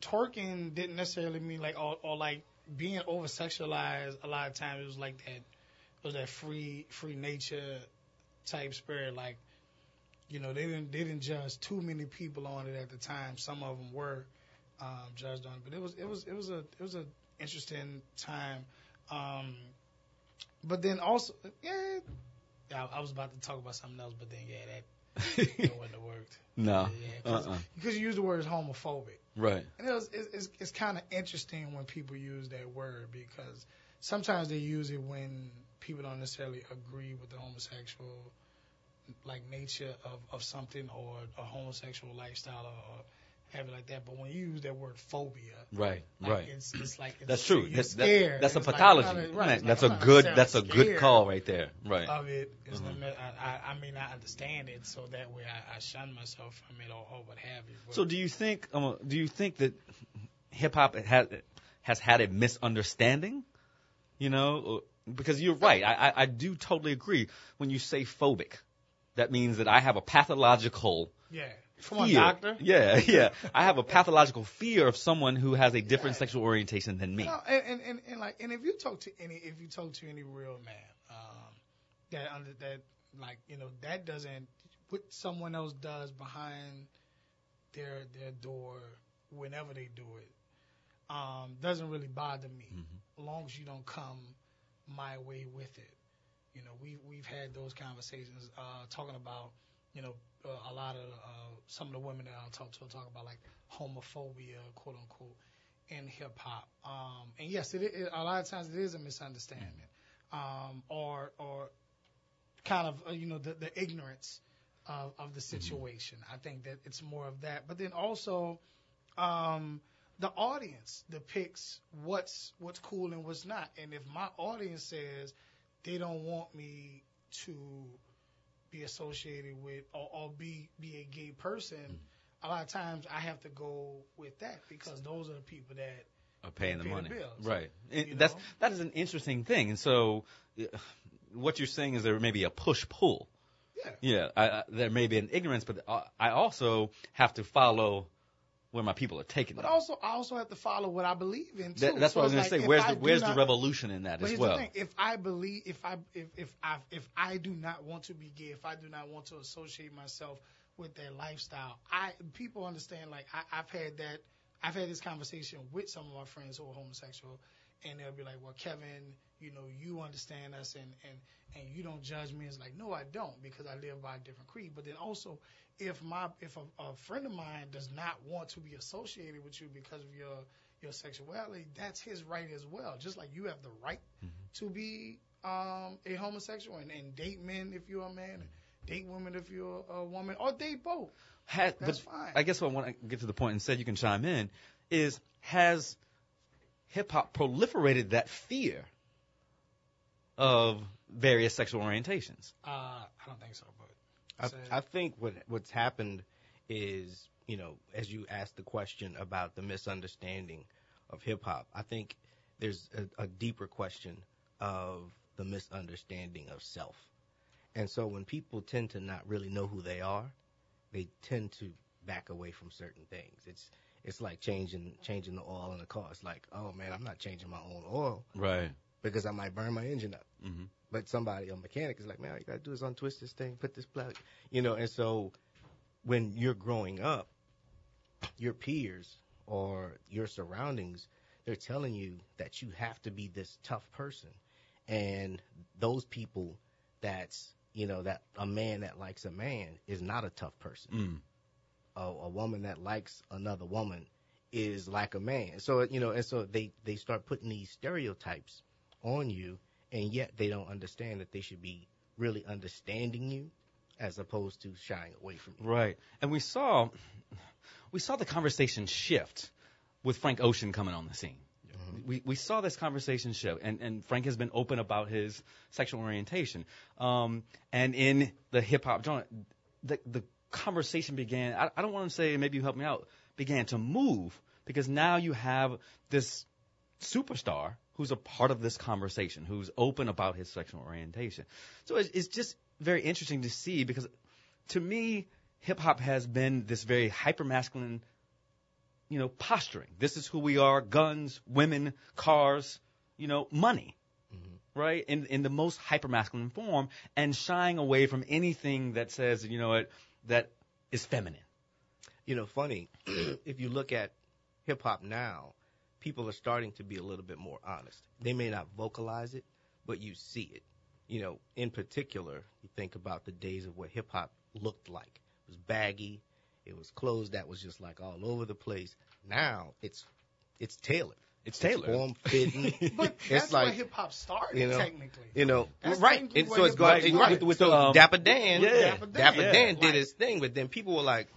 twerking didn't necessarily mean like or, or like being over sexualized. A lot of times it was like that. It was that free free nature type spirit. Like you know they didn't they didn't judge too many people on it at the time. Some of them were um, judged on it, but it was it was it was a it was a interesting time. Um, but then also, yeah, yeah, I was about to talk about something else, but then yeah, that that [laughs] wouldn't have worked. No. Yeah, because Uh-uh. you use the word homophobic. Right. And it was, it's, it's, it's kind of interesting when people use that word because sometimes they use it when people don't necessarily agree with the homosexual like nature of, of something or a homosexual lifestyle or, or have it like that. But when you use that word phobia, Right, like right. it's, it's like it's, That's true. That's, that- that's a It's like, pathology. Right. like, That's I'm a good. That's a good call right there. Right. Of it, It's Mhm. not- I, I, I may not understand it, so that way I, I shun myself from it or, or what have you. But So do you think? Um, do you think that hip hop has has had a misunderstanding? You know, because you're right. I, I I do totally agree when you say phobic. That means that I have a pathological yeah, come on, fear. doctor. Yeah, [laughs] yeah. I have a pathological fear of someone who has a different sexual orientation than me. No, and, and, and, and like, and if you talk to any, if you talk to any real man, um, that under that, like, you know, that doesn't what someone else does behind their their door whenever they do it, um, doesn't really bother me, as long as you don't come my way with it. You know, we we've had those conversations, uh, talking about, you know, uh, a lot of uh, some of the women that I talk to talk about like homophobia, quote unquote in hip hop. Um, and yes, it, it, a lot of times it is a misunderstanding, um, or or kind of uh, you know the, the ignorance of, of the situation. I think that it's more of that. But then also, um, the audience depicts what's what's cool and what's not. And if my audience says they don't want me to be associated with or, or be be a gay person, a lot of times I have to go with that because those are the people that Are paying the pay the money, bills, right? And that's know? that is an interesting thing. And so, uh, what you're saying is there may be a push pull. Yeah. Yeah. I, I, there may be an ignorance, but uh, I also have to follow where my people are taking But me. also, I also have to follow what I believe in too. That, that's So what I was going to like, say. Where's I the where's the revolution in that But as well? thing: if I believe, if I if if I if I do not want to be gay, if I do not want to associate myself with that lifestyle, I people understand. Like I, I've had that, I've had this conversation with some of my friends who are homosexual, and they'll be like, "Well, Kevin, you know, you understand us, and and and you don't judge me." It's like, no, I don't, because I live by a different creed. But then also, if my if a, a friend of mine does not want to be associated with you because of your your sexuality, that's his right as well. Just like you have the right to be um, a homosexual and, and date men if you're a man, and date women if you're a woman, or date both. Has, That's but fine. I guess what I want to get to the point and said you can chime in is has hip hop proliferated that fear of various sexual orientations? Uh, I don't think so, I, I think what what's happened is, you know, as you asked the question about the misunderstanding of hip hop, I think there's a, a deeper question of the misunderstanding of self. And so when people tend to not really know who they are, they tend to back away from certain things. It's it's like changing changing the oil in a car. It's like, oh man, I'm not changing my own oil Right. Because I might burn my engine up. Mm-hmm. But somebody, a mechanic, is like, man, all you gotta do is untwist this thing, put this plug, you know. And so, when you're growing up, your peers or your surroundings, they're telling you that you have to be this tough person, and those people, that's you know that a man that likes a man is not a tough person. Mm. A, a woman that likes another woman is like a man. So you know, and so they they start putting these stereotypes on you, and yet they don't understand that they should be really understanding you, as opposed to shying away from you. Right. And we saw we saw the conversation shift with Frank Ocean coming on the scene. We we saw this conversation shift, and and Frank has been open about his sexual orientation. Um, and in the hip hop genre, the the conversation began. I, I don't want to say maybe you help me out. Began to move because now you have this superstar who's a part of this conversation, who's open about his sexual orientation. So it's, it's just very interesting to see because to me, hip hop has been this very hyper masculine, you know, posturing. This is who we are: guns, women, cars, you know, money, mm-hmm. right? In in the most hyper masculine form, and shying away from anything that says, you know what, that is feminine. You know, funny, [clears throat] if you look at hip hop now, people are starting to be a little bit more honest. They may not vocalize it, but you see it. You know, in particular, you think about the days of what hip hop looked like. It was baggy, it was clothes that was just like all over the place. Now it's it's tailored. It's tailored. form fitting. [laughs] But it's that's like where hip hop started, you know, technically. You know, That's right? And so it's hip-hop going started. right. With- with, so um, Dapper Dan, yeah. Dapper Dan. Dapper Yeah. Did Like- his thing, but then people were like,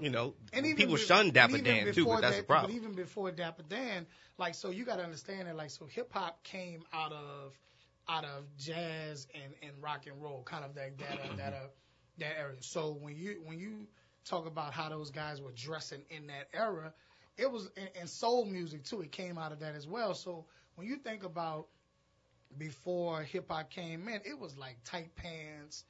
you know, And even people be- shun Dapper Dan too, but that's that- the problem. But even before Dapper Dan, like so, you got to understand that like so, hip hop came out of out of jazz and, and rock and roll, kind of that [clears throat] that uh, that uh, that area. So when you when you talk about how those guys were dressing in that era, it was and, and soul music too. It came out of that as well. So when you think about before hip hop came in, it was like tight pants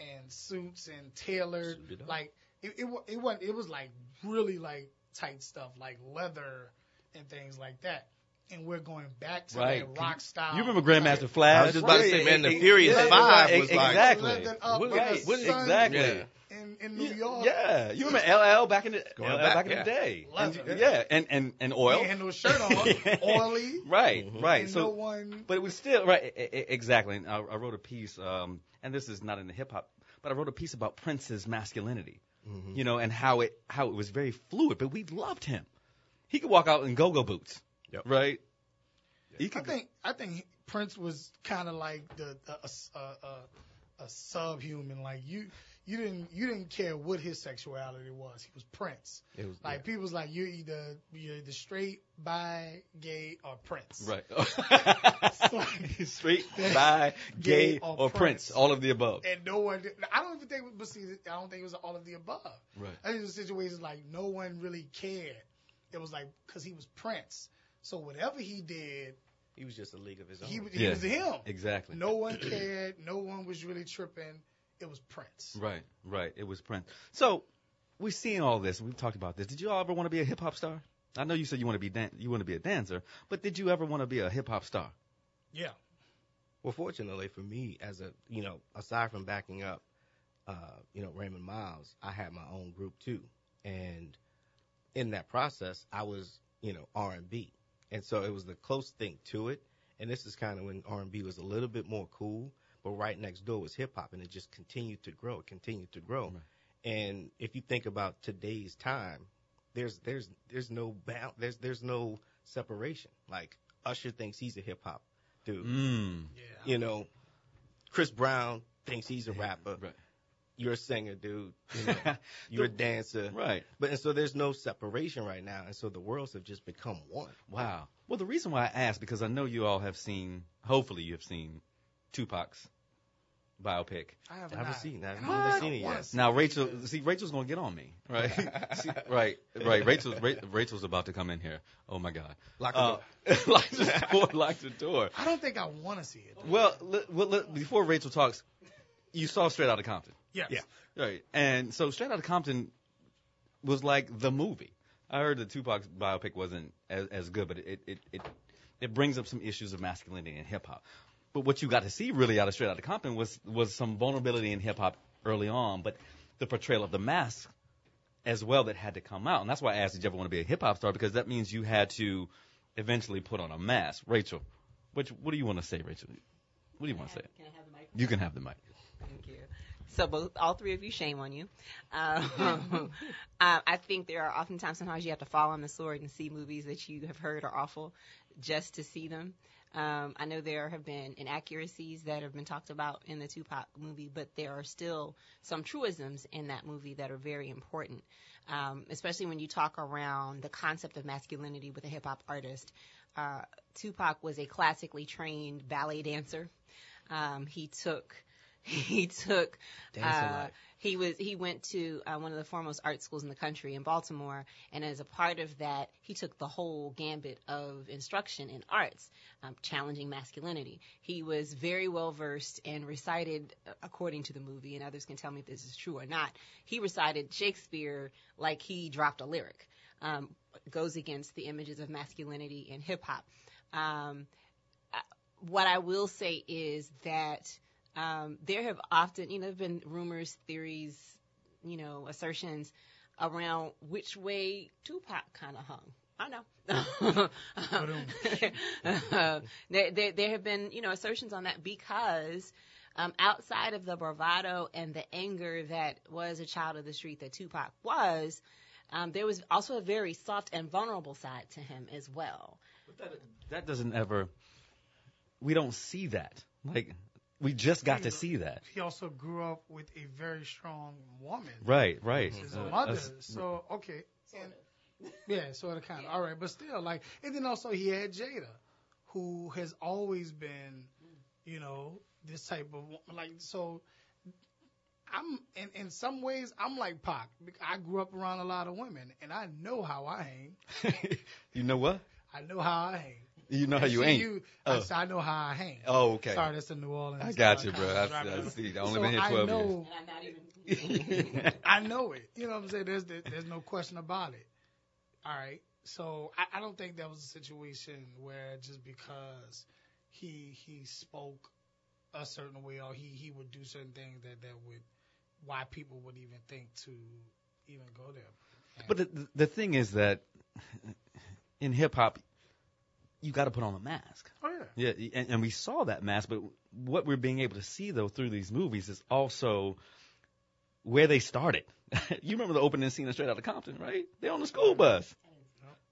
and suits and tailored, like it, it it wasn't it was like really like tight stuff like leather and things like that. And we're going back to Right. that rock style. You remember Grandmaster like, Flash? I was just about to say, man, the Furious Yeah, Five right, was like- exactly. Leather up What- in the right, exactly. Yeah. in, in New Yeah, York. Yeah, you remember LL back in the Going LL back, back, in yeah. the day. Leather. And- yeah, and and and oil. He had no shirt on, [laughs] oily. Right, right. And so, no one. but it was still right. Exactly. And I, I wrote a piece, um, and this is not in the hip hop, but I wrote a piece about Prince's masculinity. Mm-hmm. You know, and how it how it was very fluid, but we loved him. He could walk out in go-go boots, Yep. right? He I could, think I think Prince was kind of like the a, a, a, a subhuman. Like you, you didn't you didn't care what his sexuality was. He was Prince. It was Like people was like you're either you're either straight, bi, gay, or Prince. right. [laughs] like- Straight, [laughs] bi, gay, Gay or or Prince. Prince. all of the above. And no one. I don't even think. But see, I don't think it was all of the above. Right. I think it was situations like no one really cared. It was like because he was Prince. So whatever he did, he was just a league of his own. he, he Yeah. was him. Exactly. No one cared. No one was really tripping. It was Prince. Right, right. It was Prince. So we've seen all this. We've talked about this. Did you all ever want to be a hip hop star? I know you said you want to be dan- you want to be a dancer, but did you ever want to be a hip hop star? Yeah. Well, fortunately for me, as a you know, aside from backing up, uh, you know, Raymond Myles, I had my own group too, and in that process, I was you know R and B, and so it was the close thing to it. And this is kind of when R and B was a little bit more cool, but right next door was hip hop, and it just continued to grow. It continued to grow. And if you think about today's time, there's there's there's no bound, there's there's no separation. Like Usher thinks he's a hip hop dude Mm. Yeah. you know, Chris Brown thinks he's a rapper. Right. you're a singer, dude. You know, [laughs] you're a dancer. Right. But and so there's no separation right now, and so the worlds have just become one. Wow. Well, the reason why I asked because I know you all have seen. Hopefully, you have seen Tupac's biopic. I have I haven't seen that. I haven't seen it yet. Now, Rachel, see, Rachel's gonna get on me, right? [laughs] see, right, right. Rachel's Ra- Rachel's about to come in here. Oh my God. Lock the Uh, [laughs] lock the door. Lock the door. I don't think I want to see it. Well, li- well li- before Rachel talks, you saw Straight Outta Compton, Yes. Yeah. right? And so Straight Outta Compton was like the movie. I heard the Tupac biopic wasn't as, as good, but it, it it it brings up some issues of masculinity in hip hop. But what you got to see really out of Straight Outta Compton was was some vulnerability in hip hop early on, but the portrayal of the mask as well that had to come out. And that's why I asked, did you ever want to be a hip hop star? Because that means you had to eventually put on a mask. Rachel, what what do you want to say, Rachel? What do you want to say? Can I have the mic? You can have the mic. Thank you. So both, all three of you, shame on you. Um, [laughs] uh, I think there are oftentimes sometimes you have to fall on the sword and see movies that you have heard are awful just to see them. Um, I know there have been inaccuracies that have been talked about in the Tupac movie, but there are still some truisms in that movie that are very important, um, especially when you talk around the concept of masculinity with a hip hop artist. Uh, Tupac was a classically trained ballet dancer. Um, he took [laughs] he took uh, he was he went to uh, one of the foremost art schools in the country in Baltimore, and as a part of that, he took the whole gambit of instruction in arts, um, challenging masculinity. He was very well versed and recited, uh, according to the movie, and others can tell me if this is true or not. He recited Shakespeare like he dropped a lyric. Um, goes against the images of masculinity in hip hop. Um, uh, what I will say is that um, there have often, you know, been rumors, theories, you know, assertions around which way Tupac kind of hung. I know. [laughs] there, there, there have been, you know, assertions on that because um, outside of the bravado and the anger that was a child of the street that Tupac was, um, there was also a very soft and vulnerable side to him as well. That doesn't ever. We don't see that. Like we just got to see that. He also grew up with a very strong woman. Right, right. His Uh, mother. that's- So okay. And, yeah, sort of kind of. All right, but still, like, and then also he had Jada, who has always been, you know, this type of wo- like. So I'm in in some ways I'm like Pac. I grew up around a lot of women, and I know how I hang. [laughs] you know what? I know how I hang. You know how you see, ain't. You, Oh. I, said, I know how I hang. Oh, okay. Sorry, that's the New Orleans. I got uh, you, bro. kind I- of I rapping. see. I only so been here I 12 know, years. [laughs] I know it. You know what I'm saying? There's there's no question about it. All right. So I, I don't think that was a situation where just because he he spoke a certain way or he he would do certain things that that would why people would even think to even go there. But the, the thing is that in hip hop, you got to put on a mask. Oh yeah. Yeah, and, and we saw that mask, but what we're being able to see though through these movies is also where they started. [laughs] you remember the opening scene of Straight Outta Compton, right? They're on the school bus.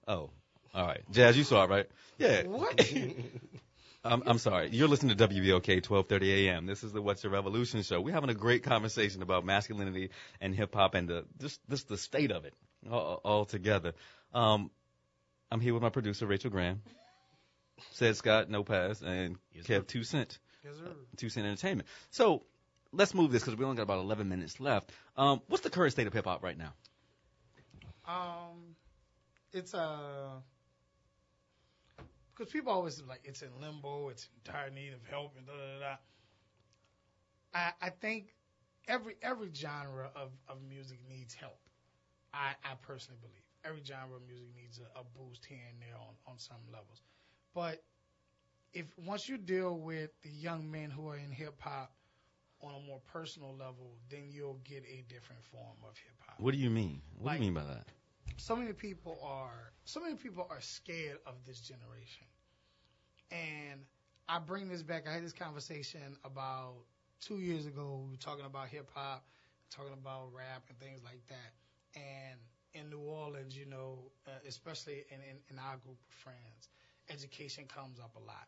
Oh, all right, Jazz, you saw it, right? Yeah. What? [laughs] I'm, I'm sorry. You're listening to WBOK 12:30 a.m. This is the What's Your Revolution show. We're having a great conversation about masculinity and hip hop and the just just the state of it all, all together. Um, I'm here with my producer Rachel Graham, Ced Scott No Pass, and Kev Two Cent, Yes, sir. Two Cent Entertainment. So let's move this because we only got about 11 minutes left. Um, what's the current state of hip hop right now? Um, it's uh, because people always like it's in limbo, it's in dire need of help, and da da da. I I think every every genre of of music needs help. I I personally believe every genre of music needs a, a boost here and there on on some levels, but if once you deal with the young men who are in hip hop on a more personal level, then you'll get a different form of hip hop. What do you mean? What do you mean by that? so many people are so many people are scared of this generation. And I bring this back. I had this conversation about two years ago. We were talking about hip hop, talking about rap and things like that. And in New Orleans, you know, uh, especially in, in, in our group of friends, education comes up a lot.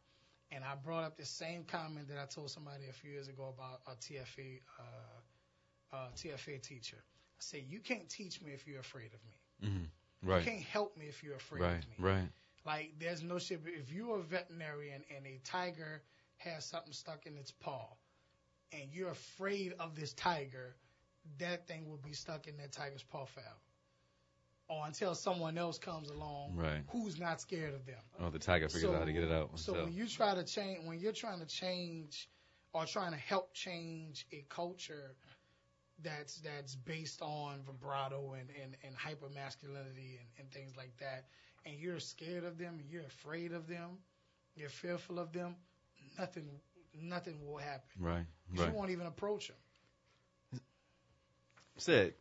And I brought up the same comment that I told somebody a few years ago about a TFA uh, uh, TFA teacher. I say, you can't teach me if you're afraid of me. Mm-hmm. Right. You can't help me if you're afraid Right. of me. Right. Like, there's no shit. If you're a veterinarian and a tiger has something stuck in its paw, and you're afraid of this tiger, that thing will be stuck in that tiger's paw forever. Or until someone else comes along Right. who's not scared of them. Oh, the tiger figures So- out how to get it out. So when you try to change, when you're trying to change or trying to help change a culture that's that's based on vibrato and and, and hyper masculinity and, and things like that, and you're scared of them, and you're afraid of them, you're fearful of them, nothing nothing will happen. Right. Right. You won't even approach them. Ced,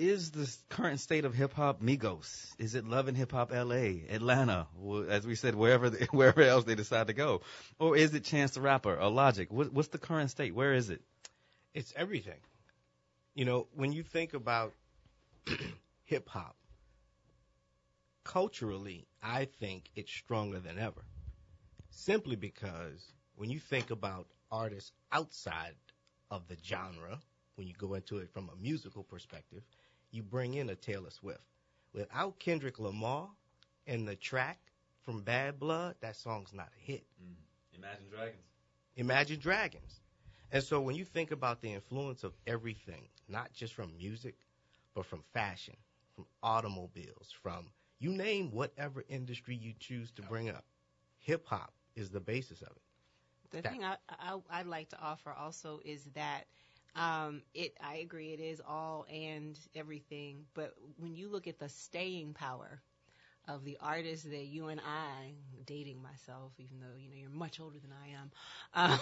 is the current state of hip hop Migos? Is it Love and Hip Hop LA, Atlanta, as we said, wherever [laughs] wherever else they decide to go, or is it Chance the Rapper or Logic? What, what's the current state? Where is it? It's everything. You know, when you think about [clears throat] hip hop, culturally, I think it's stronger than ever. Simply because when you think about artists outside of the genre, when you go into it from a musical perspective, you bring in a Taylor Swift. Without Kendrick Lamar and the track from Bad Blood, that song's not a hit. Mm-hmm. Imagine Dragons. Imagine Dragons. And so when you think about the influence of everything, not just from music, but from fashion, from automobiles, from you name whatever industry you choose to bring up, hip hop is the basis of it. The That- thing I, I I'd like to offer also is that um, it I agree it is all and everything, but when you look at the staying power of the artists that you and I, dating myself, even though you know you're much older than I am. Um,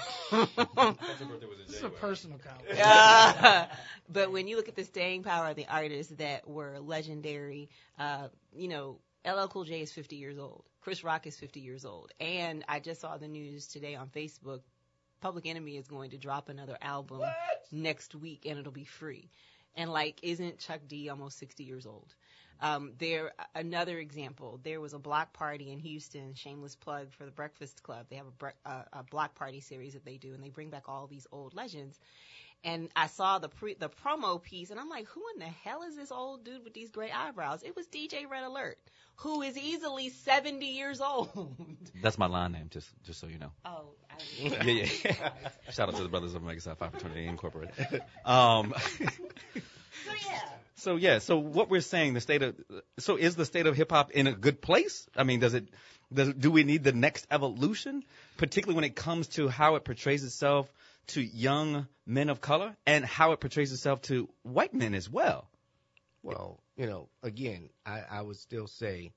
This is a personal [laughs] comment. uh, [laughs] but when you look at the staying power of the artists that were legendary, uh, you know, LL Cool J is 50 years old. Chris Rock is 50 years old. And I just saw the news today on Facebook. Public Enemy is going to drop another album next week and it'll be free. And like, isn't Chuck D almost 60 years old? Um, there, another example, there was a block party in Houston, shameless plug for the Breakfast Club. They have a, bre- uh, a block party series that they do and they bring back all these old legends. And I saw the pre, the promo piece and I'm like, who in the hell is this old dude with these gray eyebrows? It was DJ Red Alert, who is easily 70 years old. [laughs] That's my line name, just just so you know. Oh, I [laughs] yeah, yeah. [laughs] Shout out to the brothers of Mega 520 Incorporated. Um, So yeah. so yeah, so what we're saying, the state of, so is the state of hip hop in a good place? I mean, does it, does, do we need the next evolution, particularly when it comes to how it portrays itself to young men of color and how it portrays itself to white men as well? Well, you know, again, I, I would still say,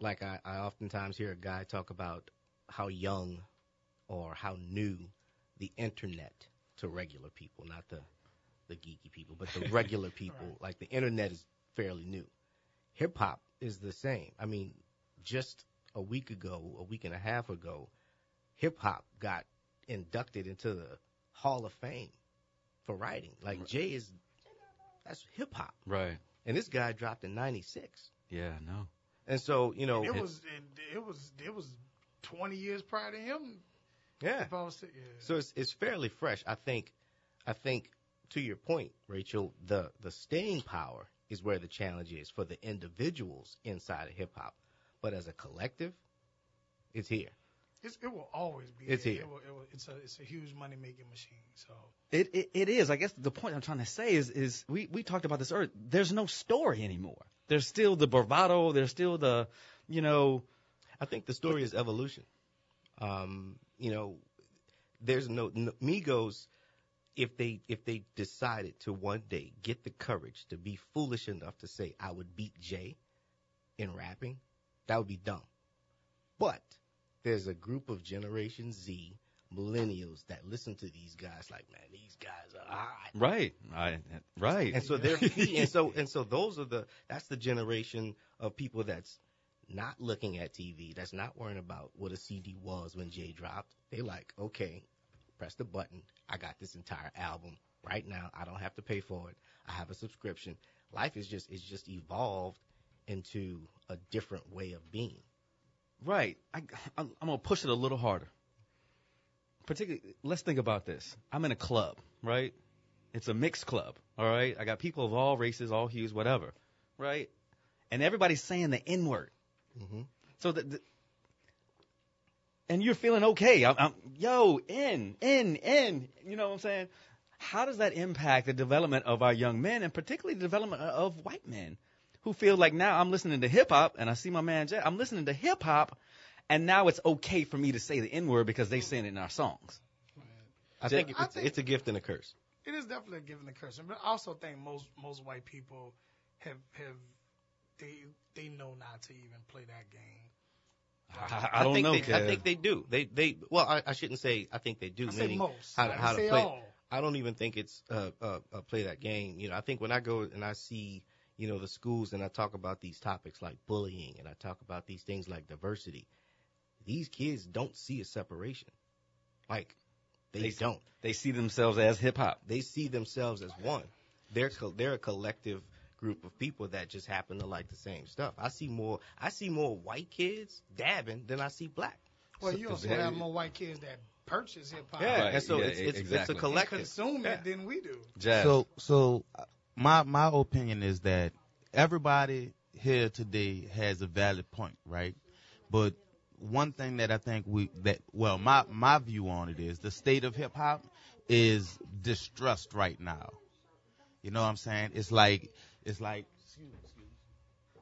like I, I oftentimes hear a guy talk about how young or how new the internet to regular people, not the the geeky people, but the [laughs] regular people. Like the internet is fairly new. Hip hop is the same. I mean, just a week ago, a week and a half ago, hip hop got inducted into the Hall of Fame for writing. Like Jay is that's hip hop. Right. And this guy dropped in '96. Yeah, no. And so, you know, It was it, it was it was 20 years prior to him. yeah. If I was to, yeah. So it's it's fairly fresh. I think, I think to your point, Rachel, the the staying power is where the challenge is for the individuals inside of hip hop. But as a collective, it's here. It's, it will always be. It's here. It will, it will, it's a it's a huge money making machine. So It, it it is. I guess the point I'm trying to say is is we we talked about this earlier. There's no story anymore. There's still the bravado. There's still the, you know. I think the story is evolution. Um, you know, there's no, no Migos. If they if they decided to one day get the courage to be foolish enough to say I would beat Jay in rapping, that would be dumb. But there's a group of Generation Z millennials that listen to these guys like, man, these guys are hot. Right. I right. And so they're [laughs] and so and so those are the that's the generation of people that's not looking at TV, that's not worrying about what a CD was when Jay dropped. They like, okay, press the button. I got this entire album right now. I don't have to pay for it. I have a subscription. Life is just it's just evolved into a different way of being. Right. I, I'm, I'm gonna push it a little harder. Particularly, let's think about this. I'm in a club, right? It's a mixed club, all right? I got people of all races, all hues, whatever, right? And everybody's saying the N word. Mhm. So the, the and you're feeling okay. I'm, I'm, yo, in, in, in. You know what I'm saying? How does that impact the development of our young men, and particularly the development of white men, who feel like now I'm listening to hip hop, and I see my man Jay. I'm listening to hip hop, and now it's okay for me to say the N word because they saying it in our songs. I Jay- think it's, I think- it's a gift and a curse. It is definitely a gift and a curse, but I also think most most white people have have they they know not to even play that game. I, I don't think know. They, I think they do. They they well, I, I shouldn't say I think they do. I say meaning most. how I to, didn't how to play. all. I don't even think it's uh, uh, uh, play that game. You know, I think when I go and I see you know the schools and I talk about these topics like bullying and I talk about these things like diversity, these kids don't see a separation. Like they, They- don't. they see themselves as hip hop. They see themselves as one. They're co- they're a collective group of people that just happen to like the same stuff. I see more I see more white kids dabbing than I see black. Well, So- you 'cause also they- have more white kids that purchase hip hop Yeah, Right, and so yeah, it's, it's, exactly. it's a and collective. consume Yeah. it than we do. Jazz. So, so uh, my my opinion is that everybody here today has a valid point, right? But one thing that I think we that well, my my view on it is the state of hip hop is distrust right now. You know what I'm saying? It's like it's like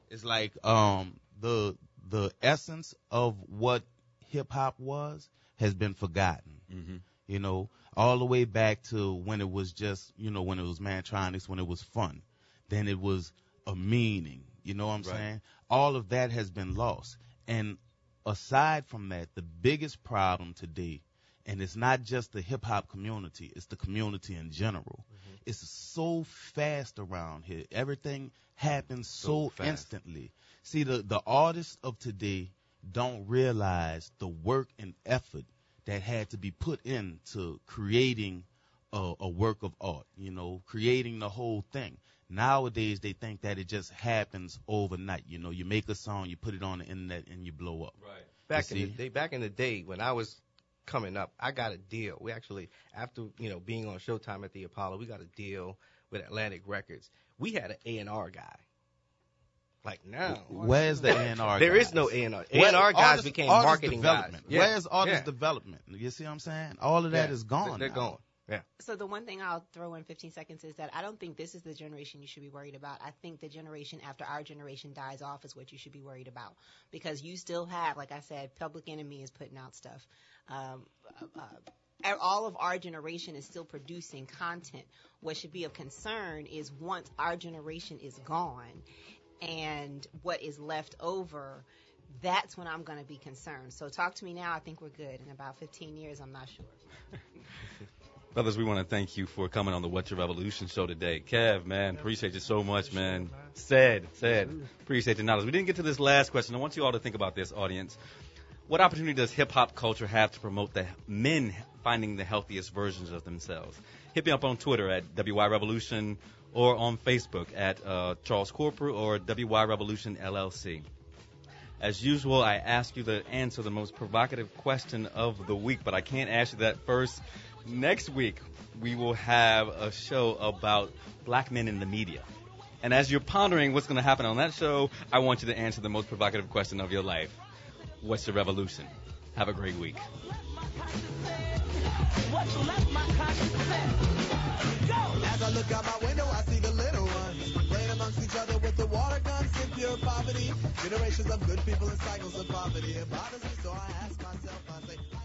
it's like um the the essence of what hip hop was has been forgotten hmm you know, all the way back to when it was just, you know, when it was Mantronix, when it was fun. Then it was a meaning, you know what I'm Right. saying? All of that has been lost. And aside from that, the biggest problem today, and it's not just the hip hop community, it's the community in general. Mm-hmm. It's so fast around here. Everything happens so, So instantly. See, the, the artists of today don't realize the work and effort that had to be put into creating a, a work of art, you know, creating the whole thing. Nowadays, they think that it just happens overnight. You know, you make a song, you put it on the internet, and you blow up. Right. back You in the day, back in the day when I was coming up, I got a deal. We actually, after you know being on Showtime at the Apollo, we got a deal with Atlantic Records. We had an A and R guy. Like now, Where's the [laughs] A&R There guys? is no A and R. A Where- and R guys artist- became artist marketing guys. development. Yeah. Where's artist Yeah. development? You see what I'm saying? All of that Yeah. is gone. They're now. gone. Yeah. So the one thing I'll throw in 15 seconds is that I don't think this is the generation you should be worried about. I think the generation after our generation dies off is what you should be worried about because you still have, like I said, Public Enemy is putting out stuff. Um, uh, uh, all of our generation is still producing content. What should be of concern is once our generation is gone and what is left over. That's when I'm going to be concerned. So talk to me now. I think we're good. In about 15 years, I'm not sure. [laughs] Brothers, we want to thank you for coming on the What's Your Revolution show today. Kev, man, appreciate you so much, man. Ced, Ced, appreciate your knowledge. We didn't get to this last question. I want you all to think about this, audience. What opportunity does hip hop culture have to promote the men finding the healthiest versions of themselves? Hit me up on Twitter at WY Revolution or on Facebook at uh, Charles Corprew or WY Revolution LLC. As usual, I ask you to answer the most provocative question of the week, but I can't ask you that first. Next week, we will have a show about black men in the media. And as you're pondering what's going to happen on that show, I want you to answer the most provocative question of your life. What's the revolution? Have a great week. As I look out my window, I see the little ones playing amongst each other with the water guns in pure poverty. Generations of good people in cycles of poverty. It bothers me, so I ask myself.